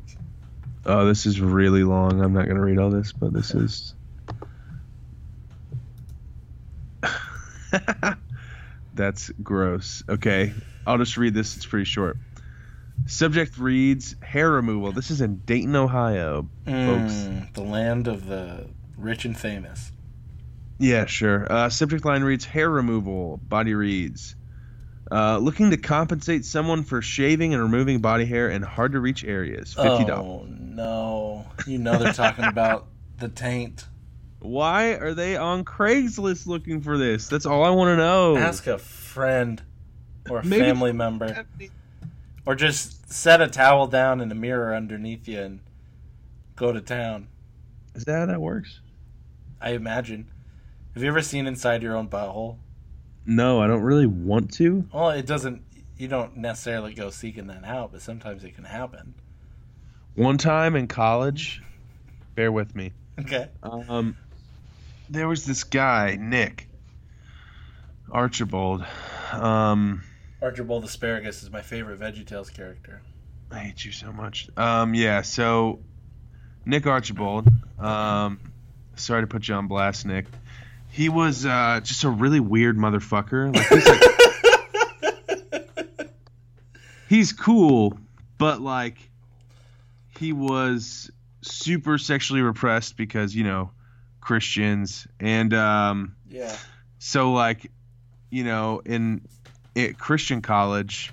[SPEAKER 2] oh, this is really long. I'm not gonna read all this, but this is. That's gross. Okay, I'll just read this. It's pretty short. Subject reads hair removal. This is in Dayton, Ohio. Folks.
[SPEAKER 1] Mm, the land of the rich and famous.
[SPEAKER 2] Yeah, sure. Uh, subject line reads hair removal. Body reads Uh, looking to compensate someone for shaving and removing body hair in hard to reach areas. Fifty dollars.
[SPEAKER 1] Oh no! You know they're talking about the taint.
[SPEAKER 2] Why are they on Craigslist looking for this? That's all I want to know.
[SPEAKER 1] Ask a friend or a
[SPEAKER 2] Maybe-
[SPEAKER 1] family member, or just set a towel down in a mirror underneath you and go to town.
[SPEAKER 2] Is that how that works?
[SPEAKER 1] I imagine. Have you ever seen inside your own butthole?
[SPEAKER 2] No, I don't really want to.
[SPEAKER 1] Well, it doesn't. You don't necessarily go seeking that out, but sometimes it can happen.
[SPEAKER 2] One time in college, bear with me.
[SPEAKER 1] Okay.
[SPEAKER 2] Um, there was this guy, Nick Archibald. Um,
[SPEAKER 1] Archibald Asparagus is my favorite VeggieTales character.
[SPEAKER 2] I hate you so much. Um, yeah, so Nick Archibald. Um, sorry to put you on blast, Nick. He was uh, just a really weird motherfucker. Like he's like he's cool, but like he was super sexually repressed because you know Christians and um,
[SPEAKER 1] Yeah.
[SPEAKER 2] so like you know in at Christian college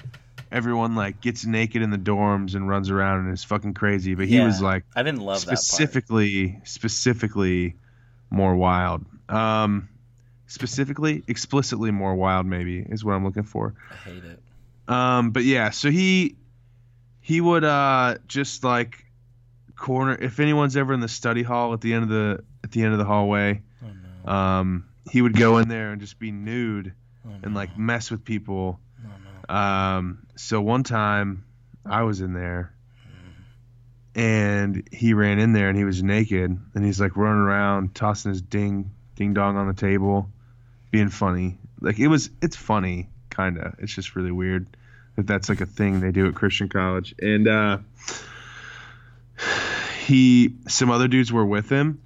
[SPEAKER 2] everyone like gets naked in the dorms and runs around and is fucking crazy but he
[SPEAKER 1] Yeah.
[SPEAKER 2] was like
[SPEAKER 1] I didn't love
[SPEAKER 2] specifically specifically more wild um specifically explicitly more wild maybe is what i'm looking for
[SPEAKER 1] I hate it.
[SPEAKER 2] um but yeah so he he would uh just like corner if anyone's ever in the study hall at the end of the at the end of the hallway
[SPEAKER 1] Oh no.
[SPEAKER 2] um he would go in there and just be nude
[SPEAKER 1] Oh, no.
[SPEAKER 2] and like mess with people.
[SPEAKER 1] Oh, no.
[SPEAKER 2] um, so one time I was in there and he ran in there and he was naked and he's like running around tossing his ding ding dong on the table being funny. Like it was it's funny kind of it's just really weird that that's like a thing they do at Christian college. And uh he some other dudes were with him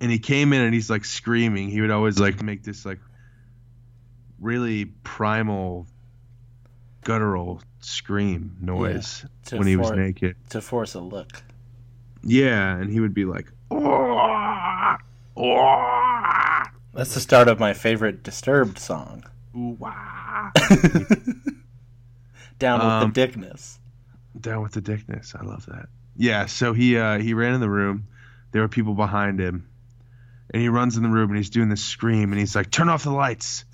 [SPEAKER 2] and he came in and he's like screaming. He would always like make this like really primal guttural scream noise
[SPEAKER 1] To
[SPEAKER 2] when he was naked.
[SPEAKER 1] To force a look.
[SPEAKER 2] Yeah, and he would be like, "Oh, oh,
[SPEAKER 1] That's the start of my favorite Disturbed song.
[SPEAKER 2] ooh, wah."
[SPEAKER 1] Down with
[SPEAKER 2] Um,
[SPEAKER 1] the dickness.
[SPEAKER 2] down with the dickness. I love that. Yeah, so he uh, he ran in the room. There were people behind him, and he runs in the room and he's doing this scream and he's like, "Turn off the lights,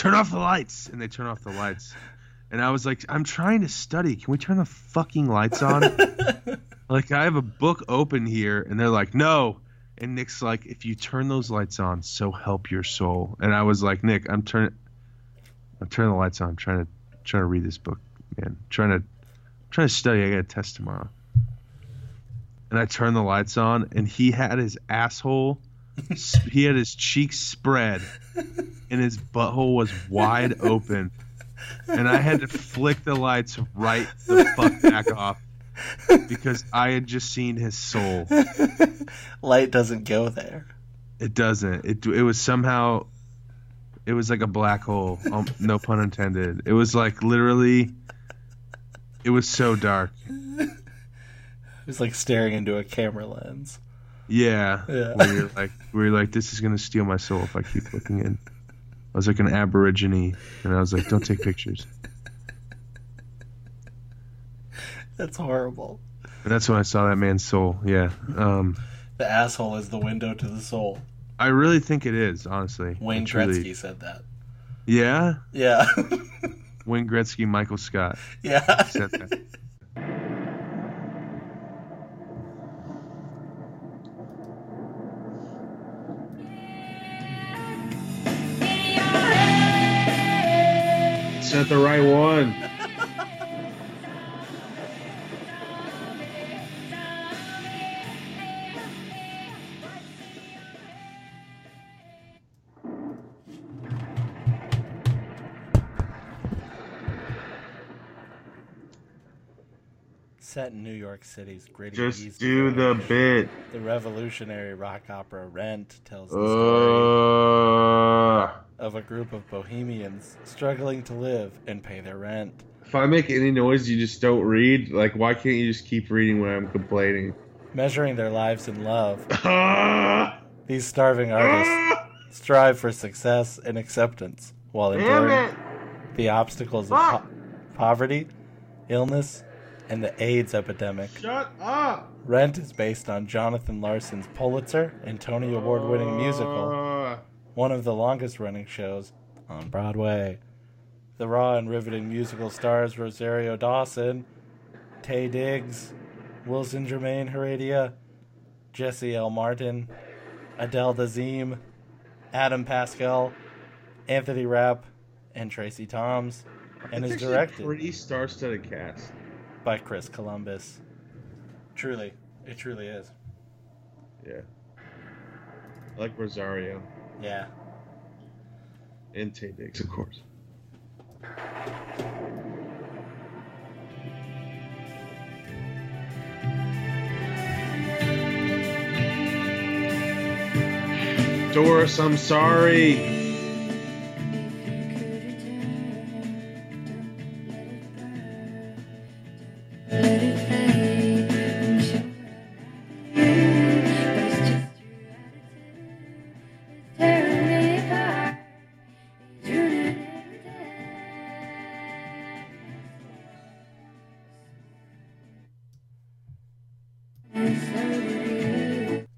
[SPEAKER 2] turn off the lights," and they turn off the lights. And I was like, "I'm trying to study. Can we turn the fucking lights on?" like I have a book open here, and they're like, "No." And Nick's like, "If you turn those lights on, so help your soul." And I was like, "Nick, I'm turning, I'm turning the lights on. I'm trying to, trying to read this book, man. trying to, trying to study. I got a test tomorrow." And I turned the lights on, and he had his asshole, he had his cheeks spread, and his butthole was wide open. And I had to flick the lights right the fuck back off because I had just seen his soul.
[SPEAKER 1] Light doesn't go there.
[SPEAKER 2] It doesn't. It it was somehow. It was like a black hole. Um, no pun intended. It was like literally. It was so dark.
[SPEAKER 1] It was like staring into a camera lens.
[SPEAKER 2] Yeah.
[SPEAKER 1] Yeah.
[SPEAKER 2] Where you're like, where you're like, this is gonna steal my soul if I keep looking in. I was like an aborigine, and I was like, don't take pictures.
[SPEAKER 1] That's horrible.
[SPEAKER 2] And that's when I saw that man's soul. Yeah. Um,
[SPEAKER 1] The asshole is the window to the soul.
[SPEAKER 2] I really think it is, honestly.
[SPEAKER 1] Wayne
[SPEAKER 2] I truly-
[SPEAKER 1] Gretzky said that.
[SPEAKER 2] Yeah.
[SPEAKER 1] Yeah.
[SPEAKER 2] Wayne Gretzky, Michael Scott
[SPEAKER 1] yeah.
[SPEAKER 2] said that. Not the right one.
[SPEAKER 1] Set in New York City's gritty
[SPEAKER 2] Just
[SPEAKER 1] East
[SPEAKER 2] do the bit.
[SPEAKER 1] The revolutionary rock opera Rent tells the story
[SPEAKER 2] Uh,
[SPEAKER 1] of a group of bohemians struggling to live and pay their rent.
[SPEAKER 2] if I make any noise, you just don't read. Like, why can't you just keep reading when I'm complaining?
[SPEAKER 1] Measuring their lives in love,
[SPEAKER 2] Ah!
[SPEAKER 1] these starving artists strive for success and acceptance while enduring the obstacles of po- poverty, illness, and the AIDS epidemic.
[SPEAKER 2] Shut up.
[SPEAKER 1] Rent is based on Jonathan Larson's Pulitzer and Tony Award winning musical, one of the longest running shows on Broadway. The raw and riveting musical stars Rosario Dawson, Taye Diggs, Wilson Jermaine Heredia, Jesse L. Martin, Adele Dazeem, Adam Pascal, Anthony Rapp, and Tracie Thoms, and
[SPEAKER 2] it's
[SPEAKER 1] is directed
[SPEAKER 2] Pretty star-studded cast.
[SPEAKER 1] by Chris Columbus. Truly, it truly is.
[SPEAKER 2] Yeah. I like Rosario
[SPEAKER 1] Yeah.
[SPEAKER 2] and Taye Diggs, of course. Doris, I'm sorry.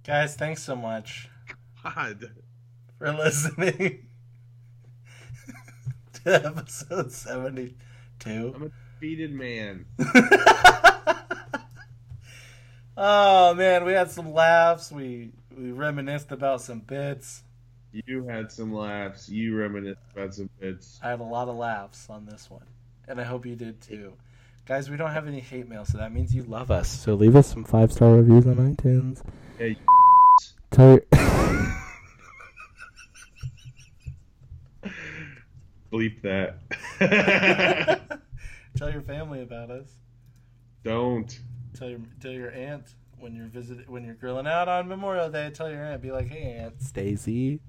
[SPEAKER 1] Guys, thanks so much
[SPEAKER 2] God.
[SPEAKER 1] for listening to episode 72.
[SPEAKER 2] I'm a defeated man.
[SPEAKER 1] oh man, we had some laughs. We we reminisced about some bits.
[SPEAKER 2] You had some laughs. You reminisced about some bits.
[SPEAKER 1] I had a lot of laughs on this one, and I hope you did too. Guys, we don't have any hate mail, so that means you love us. So leave us some five star reviews on iTunes.
[SPEAKER 2] Hey,
[SPEAKER 1] Tell your
[SPEAKER 2] bleep that.
[SPEAKER 1] tell your family about us.
[SPEAKER 2] Don't.
[SPEAKER 1] Tell your tell your aunt when you're visit when you're grilling out on Memorial Day. Tell your aunt, be like, "Hey, Aunt Stacy,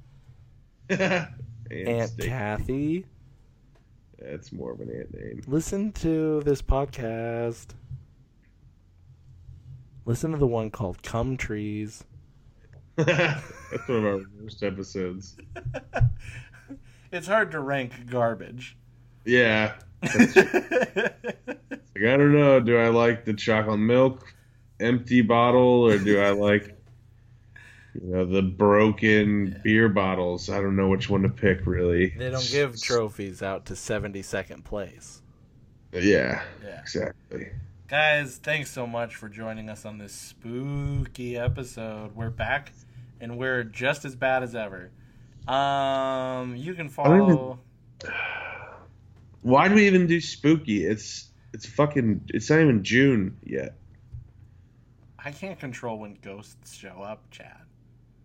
[SPEAKER 2] Aunt
[SPEAKER 1] Aunt
[SPEAKER 2] Steak.
[SPEAKER 1] Kathy,
[SPEAKER 2] That's more of an ant name.
[SPEAKER 1] listen to this podcast. Listen to the one called "Come Trees."
[SPEAKER 2] That's one of our worst episodes.
[SPEAKER 1] it's hard to rank garbage.
[SPEAKER 2] Yeah. Like, I don't know. Do I like the chocolate milk empty bottle or do I like you know the broken beer bottles? I don't know which one to pick really.
[SPEAKER 1] they don't give trophies out to 72nd place.
[SPEAKER 2] Yeah,
[SPEAKER 1] Yeah.
[SPEAKER 2] exactly.
[SPEAKER 1] Guys, thanks so much for joining us on this spooky episode. We're back and we're just as bad as ever. Um, you can
[SPEAKER 2] don't even-
[SPEAKER 1] follow.
[SPEAKER 2] Why do we even do spooky? It's it's fucking it's not even June yet.
[SPEAKER 1] I can't control when ghosts show up, Chad.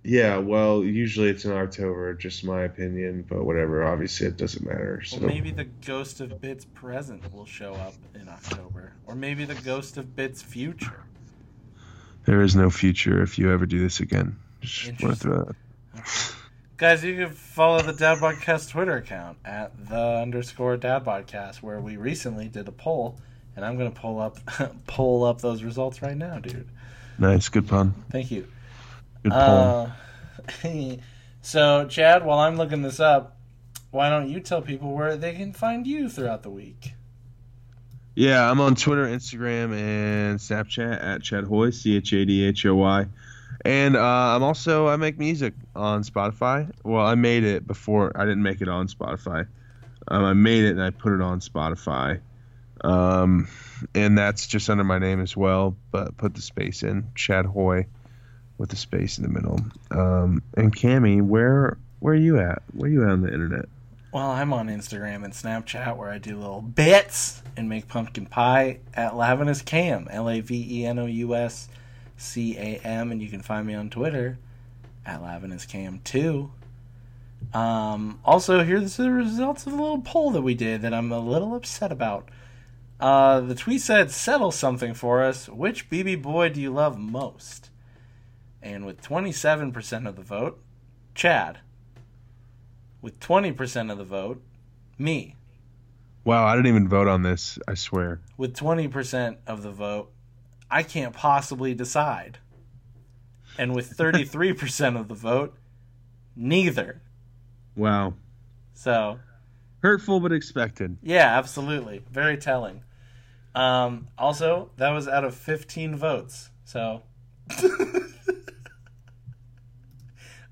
[SPEAKER 2] Yeah, well, usually it's in October, just my opinion, but whatever. Obviously, it doesn't matter. So
[SPEAKER 1] Well, maybe the ghost of Bits present will show up in October, or maybe the ghost of Bits future.
[SPEAKER 2] there is no future if you ever do this again. Just want to throw that.
[SPEAKER 1] Guys, you can follow the DadBodCast Twitter account at the underscore DadBodCast, where we recently did a poll, and I'm gonna pull up pull up those results right now, dude.
[SPEAKER 2] Nice, good pun.
[SPEAKER 1] Thank you.
[SPEAKER 2] Good poem.
[SPEAKER 1] Uh, so, Chad, while I'm looking this up, why don't you tell people where they can find you throughout the week?
[SPEAKER 2] Yeah, I'm on Twitter, Instagram, and Snapchat at Chad Hoy, C H A D H O Y. And uh, I'm also I make music on Spotify. Well, I made it before I didn't make it on Spotify. Um, I made it and I put it on Spotify. Um, and that's just under my name as well, but put the space in Chad Hoy with the space in the middle. Um, and Cammy, where where are you at? Where are you at on the internet?
[SPEAKER 1] Well, I'm on Instagram and Snapchat where I do little bits and make pumpkin pie at Lavenous Cam, L A V E N O U S C A M, and you can find me on Twitter at Lavenous Cam too. Um, also, here's the results of the little poll that we did that I'm a little upset about. Uh, the tweet said, "Settle something for us. Which BB boy do you love most?" And with 27% of the vote, Chad with 20% of the vote, me.
[SPEAKER 2] Wow, I didn't even vote on this. I swear.
[SPEAKER 1] With 20% of the vote, I can't possibly decide. And with 33% of the vote, neither.
[SPEAKER 2] Wow.
[SPEAKER 1] So,
[SPEAKER 2] Hurtful but expected.
[SPEAKER 1] Yeah, absolutely. Very telling. Um, also, that was out of 15 votes. So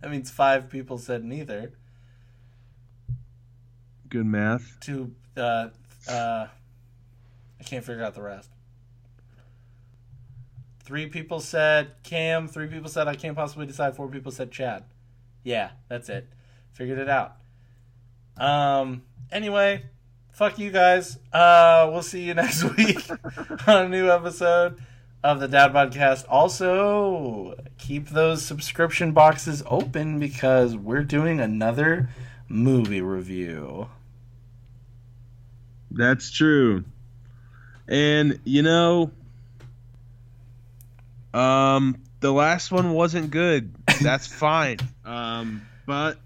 [SPEAKER 1] that means five people said neither.
[SPEAKER 2] Good math.
[SPEAKER 1] Two, uh, uh, I can't figure out the rest. Three people said Cam. Three people said I can't possibly decide. Four people said Chad. Yeah, that's it. Figured it out. Um. Anyway, fuck you guys. Uh, we'll see you next week on a new episode of the DadBodCast. Also, keep those subscription boxes open because we're doing another movie review.
[SPEAKER 2] That's true. And you know, um, the last one wasn't good. That's fine. Um, but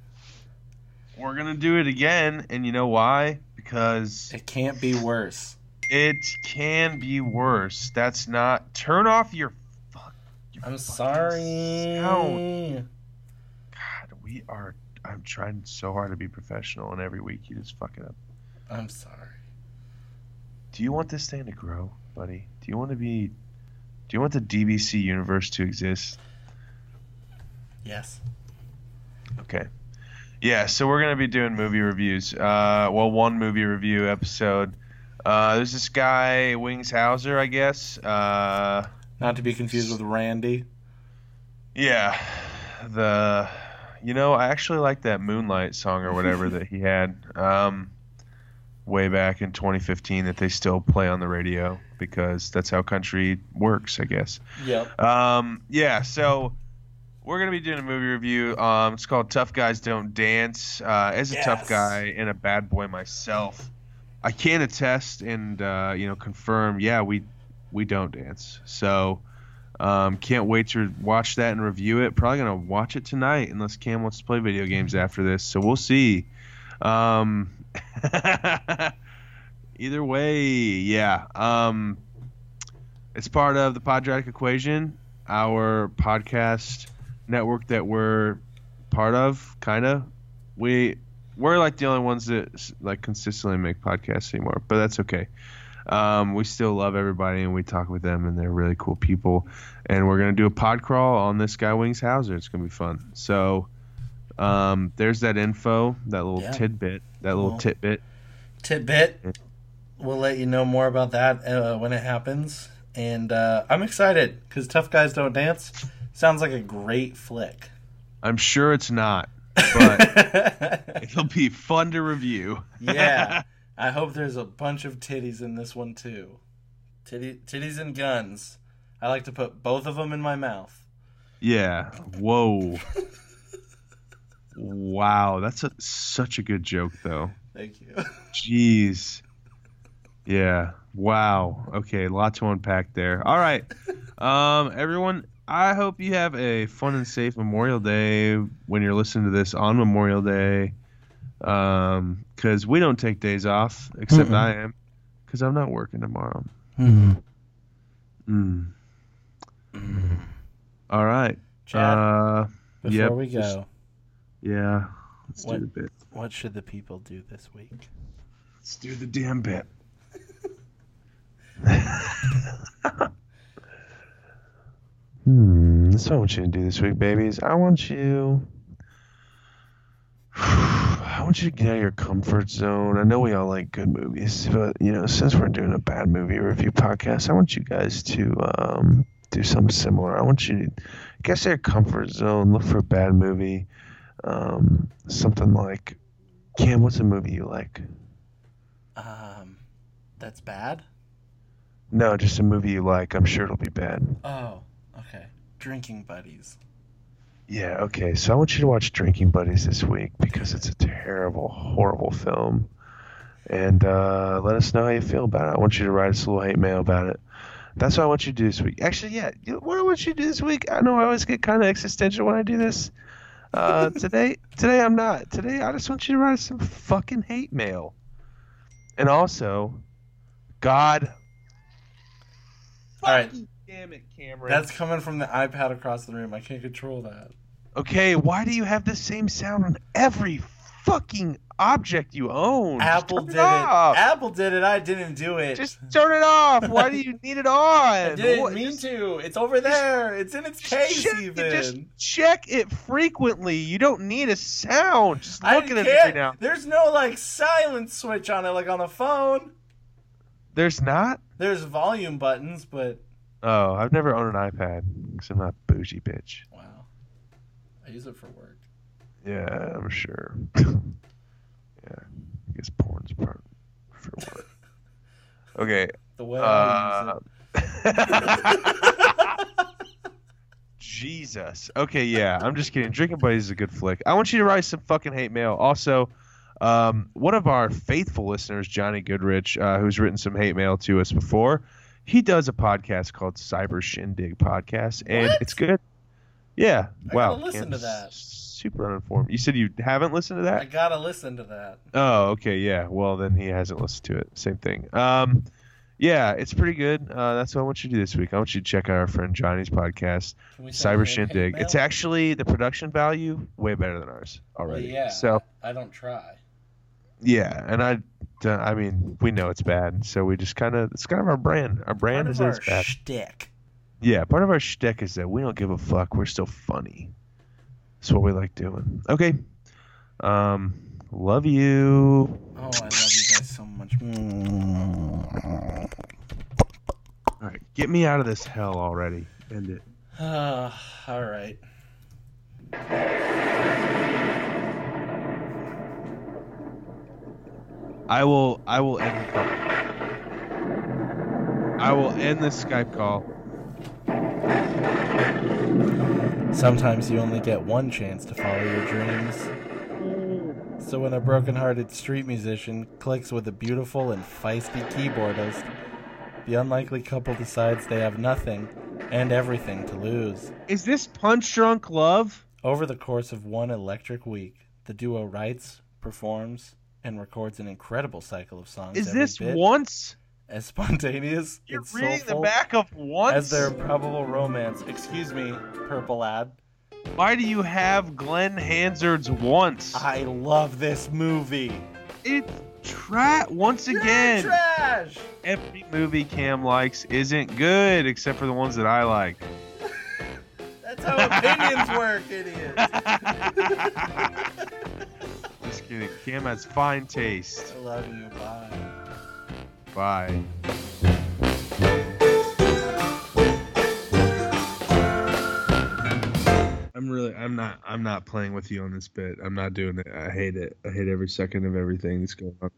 [SPEAKER 2] we're gonna do it again, and you know why? Because
[SPEAKER 1] It can't be worse.
[SPEAKER 2] It can be worse. That's not. Turn off your. Fuck, your
[SPEAKER 1] I'm sorry.
[SPEAKER 2] sound. God, we are. I'm trying so hard to be professional, and every week you just fuck it up.
[SPEAKER 1] I'm sorry.
[SPEAKER 2] Do you want this thing to grow, buddy? Do you want to be? Do you want the DBC universe to exist?
[SPEAKER 1] Yes.
[SPEAKER 2] Okay. Yeah, so we're gonna be doing movie reviews. Uh, well, one movie review episode. Uh, there's this guy Wings Hauser, I guess. Uh,
[SPEAKER 1] Not to be confused with Randy.
[SPEAKER 2] yeah, the. You know, I actually like that Moonlight song or whatever that he had. Um, way back in 2015 that they still play on the radio because that's how country works, I guess.
[SPEAKER 1] Yep.
[SPEAKER 2] Um, yeah, so we're gonna be doing a movie review. Um, it's called Tough Guys Don't Dance. Uh, as a
[SPEAKER 1] Yes.
[SPEAKER 2] tough guy and a bad boy myself, I can attest and uh, you know confirm. Yeah, we we don't dance. So um, can't wait to watch that and review it. Probably gonna watch it tonight unless Cam wants to play video games after this. So we'll see. Um, either way, yeah. Um, it's part of the Podratic Equation, our podcast network that we're part of, kind of. We we're like the only ones that like consistently make podcasts anymore, but that's okay. Um, we still love everybody and we talk with them and they're really cool people. And we're gonna do a pod crawl on this guy Wings Hauser. It's gonna be fun. So um, there's that info, that little
[SPEAKER 1] Yeah.
[SPEAKER 2] tidbit, that little
[SPEAKER 1] Well,
[SPEAKER 2] tidbit.
[SPEAKER 1] Tidbit. We'll let you know more about that uh, when it happens. And uh, I'm excited because Tough Guys Don't Dance sounds like a great flick.
[SPEAKER 2] I'm sure it's not, but it'll be fun to review.
[SPEAKER 1] yeah. I hope there's a bunch of titties in this one too. Titty, titties and guns. I like to put both of them in my mouth.
[SPEAKER 2] Yeah. Whoa. wow, that's a, such a good joke, though.
[SPEAKER 1] Thank you.
[SPEAKER 2] Jeez. Yeah. Wow. Okay, a lot to unpack there. All right. Um, everyone, I hope you have a fun and safe Memorial Day when you're listening to this on Memorial Day. Um, because we don't take days off, except
[SPEAKER 1] Mm-mm.
[SPEAKER 2] I am, because I'm not working tomorrow.
[SPEAKER 1] Hmm.
[SPEAKER 2] Mm. All right.
[SPEAKER 1] Chad,
[SPEAKER 2] uh,
[SPEAKER 1] before
[SPEAKER 2] yep,
[SPEAKER 1] we
[SPEAKER 2] just-
[SPEAKER 1] go,
[SPEAKER 2] yeah. Let's
[SPEAKER 1] What-
[SPEAKER 2] do the bit.
[SPEAKER 1] what should the people do this week?
[SPEAKER 2] Let's do the damn bit. hmm. That's what I want you to do this week, babies. I want you. I want you to get out of your comfort zone. I know we all like good movies, but you know, since we're doing a bad movie review podcast, I want you guys to um, do something similar. I want you to get out of your comfort zone, look for a bad movie, um, something like. Cam, what's a movie you like?
[SPEAKER 1] Um, that's bad.
[SPEAKER 2] No, just a movie you like. I'm sure it'll be bad.
[SPEAKER 1] Oh, okay. Drinking buddies.
[SPEAKER 2] Yeah, okay. So I want you to watch Drinking Buddies this week because it's a terrible, horrible film. And uh, let us know how you feel about it. I want you to write us a little hate mail about it. That's what I want you to do this week. Actually, yeah, what I want you to do this week? I know I always get kind of existential when I do this. Uh, today, today I'm not. Today I just want you to write us some fucking hate mail. And also, God.
[SPEAKER 1] All right.
[SPEAKER 2] Fucking Damn it, Cameron.
[SPEAKER 1] That's coming from the iPad across the room. I can't control that.
[SPEAKER 2] Okay, why do you have the same sound on every fucking object you own. Just
[SPEAKER 1] Apple
[SPEAKER 2] turn
[SPEAKER 1] did
[SPEAKER 2] it
[SPEAKER 1] it.
[SPEAKER 2] off.
[SPEAKER 1] Apple did it. I didn't do it.
[SPEAKER 2] Just turn it off. Why do you need it on?
[SPEAKER 1] I didn't
[SPEAKER 2] What-
[SPEAKER 1] mean to. It's over there. It's in its case
[SPEAKER 2] check,
[SPEAKER 1] even.
[SPEAKER 2] just check it frequently. You don't need a sound. Just
[SPEAKER 1] I
[SPEAKER 2] look at it every
[SPEAKER 1] can't.
[SPEAKER 2] now.
[SPEAKER 1] There's no like silence switch on it like on the phone.
[SPEAKER 2] There's not.
[SPEAKER 1] There's volume buttons, but
[SPEAKER 2] Oh, I've never owned an iPad because I'm not a bougie bitch.
[SPEAKER 1] wow. I use it for work.
[SPEAKER 2] Yeah, I'm sure. yeah, I guess porn's part for work. Okay.
[SPEAKER 1] The way I
[SPEAKER 2] Uh,
[SPEAKER 1] use
[SPEAKER 2] Jesus. Okay, yeah. I'm just kidding. Drinking Buddies is a good flick. I want you to write some fucking hate mail. Also, um, one of our faithful listeners, Johnny Goodrich, uh, who's written some hate mail to us before, he does a podcast called Cyber Shindig Podcast, and
[SPEAKER 1] What?
[SPEAKER 2] it's good. Yeah.
[SPEAKER 1] I
[SPEAKER 2] wow.
[SPEAKER 1] listen to that.
[SPEAKER 2] Super uninformed. You said you haven't listened to that?
[SPEAKER 1] I gotta listen to that.
[SPEAKER 2] Oh, okay, yeah. Well, then he hasn't listened to it. Same thing. Um, yeah, it's pretty good. Uh, that's what I want you to do this week. I want you to check out our friend Johnny's podcast,
[SPEAKER 1] Can we send
[SPEAKER 2] Cyber Shindig. It's actually the production value way better than ours
[SPEAKER 1] Well,
[SPEAKER 2] already.
[SPEAKER 1] yeah.
[SPEAKER 2] So
[SPEAKER 1] I don't try.
[SPEAKER 2] yeah, and I, I mean, we know it's bad, so we just kind of it's kind of our brand. Our brand
[SPEAKER 1] Part
[SPEAKER 2] is
[SPEAKER 1] our
[SPEAKER 2] it's bad.
[SPEAKER 1] shtick.
[SPEAKER 2] Yeah, part of our shtick is that we don't give a fuck. We're still funny. That's what we like doing. Okay. Um, love you.
[SPEAKER 1] Oh, I love you guys so much.
[SPEAKER 2] All right, get me out of this hell already. End it.
[SPEAKER 1] Uh, all right.
[SPEAKER 2] I will. I will end the call. I will end this Skype call.
[SPEAKER 1] Sometimes you only get one chance to follow your dreams. So when a broken-hearted street musician clicks with a beautiful and feisty keyboardist, the unlikely couple decides they have nothing and everything to lose.
[SPEAKER 2] Is this Punch Drunk Love?
[SPEAKER 1] Over the course of one electric week, the duo writes, performs, and records an incredible cycle of songs.
[SPEAKER 2] Is this
[SPEAKER 1] bit
[SPEAKER 2] once?
[SPEAKER 1] as spontaneous
[SPEAKER 2] You're
[SPEAKER 1] and
[SPEAKER 2] reading the back of once.
[SPEAKER 1] as their improbable romance? Excuse me, purple lad.
[SPEAKER 2] Why do you have Glen Hansard's once?
[SPEAKER 1] I love this movie.
[SPEAKER 2] It's tra- once
[SPEAKER 1] You're
[SPEAKER 2] again.
[SPEAKER 1] trash.
[SPEAKER 2] Every movie Cam likes isn't good except for the ones that I like.
[SPEAKER 1] That's how opinions work, idiot.
[SPEAKER 2] Kidding. Cam has fine taste.
[SPEAKER 1] I love you. Bye.
[SPEAKER 2] Bye. I'm really I'm not I'm not playing with you on this bit. I'm not doing it. I hate it. I hate every second of everything that's going on.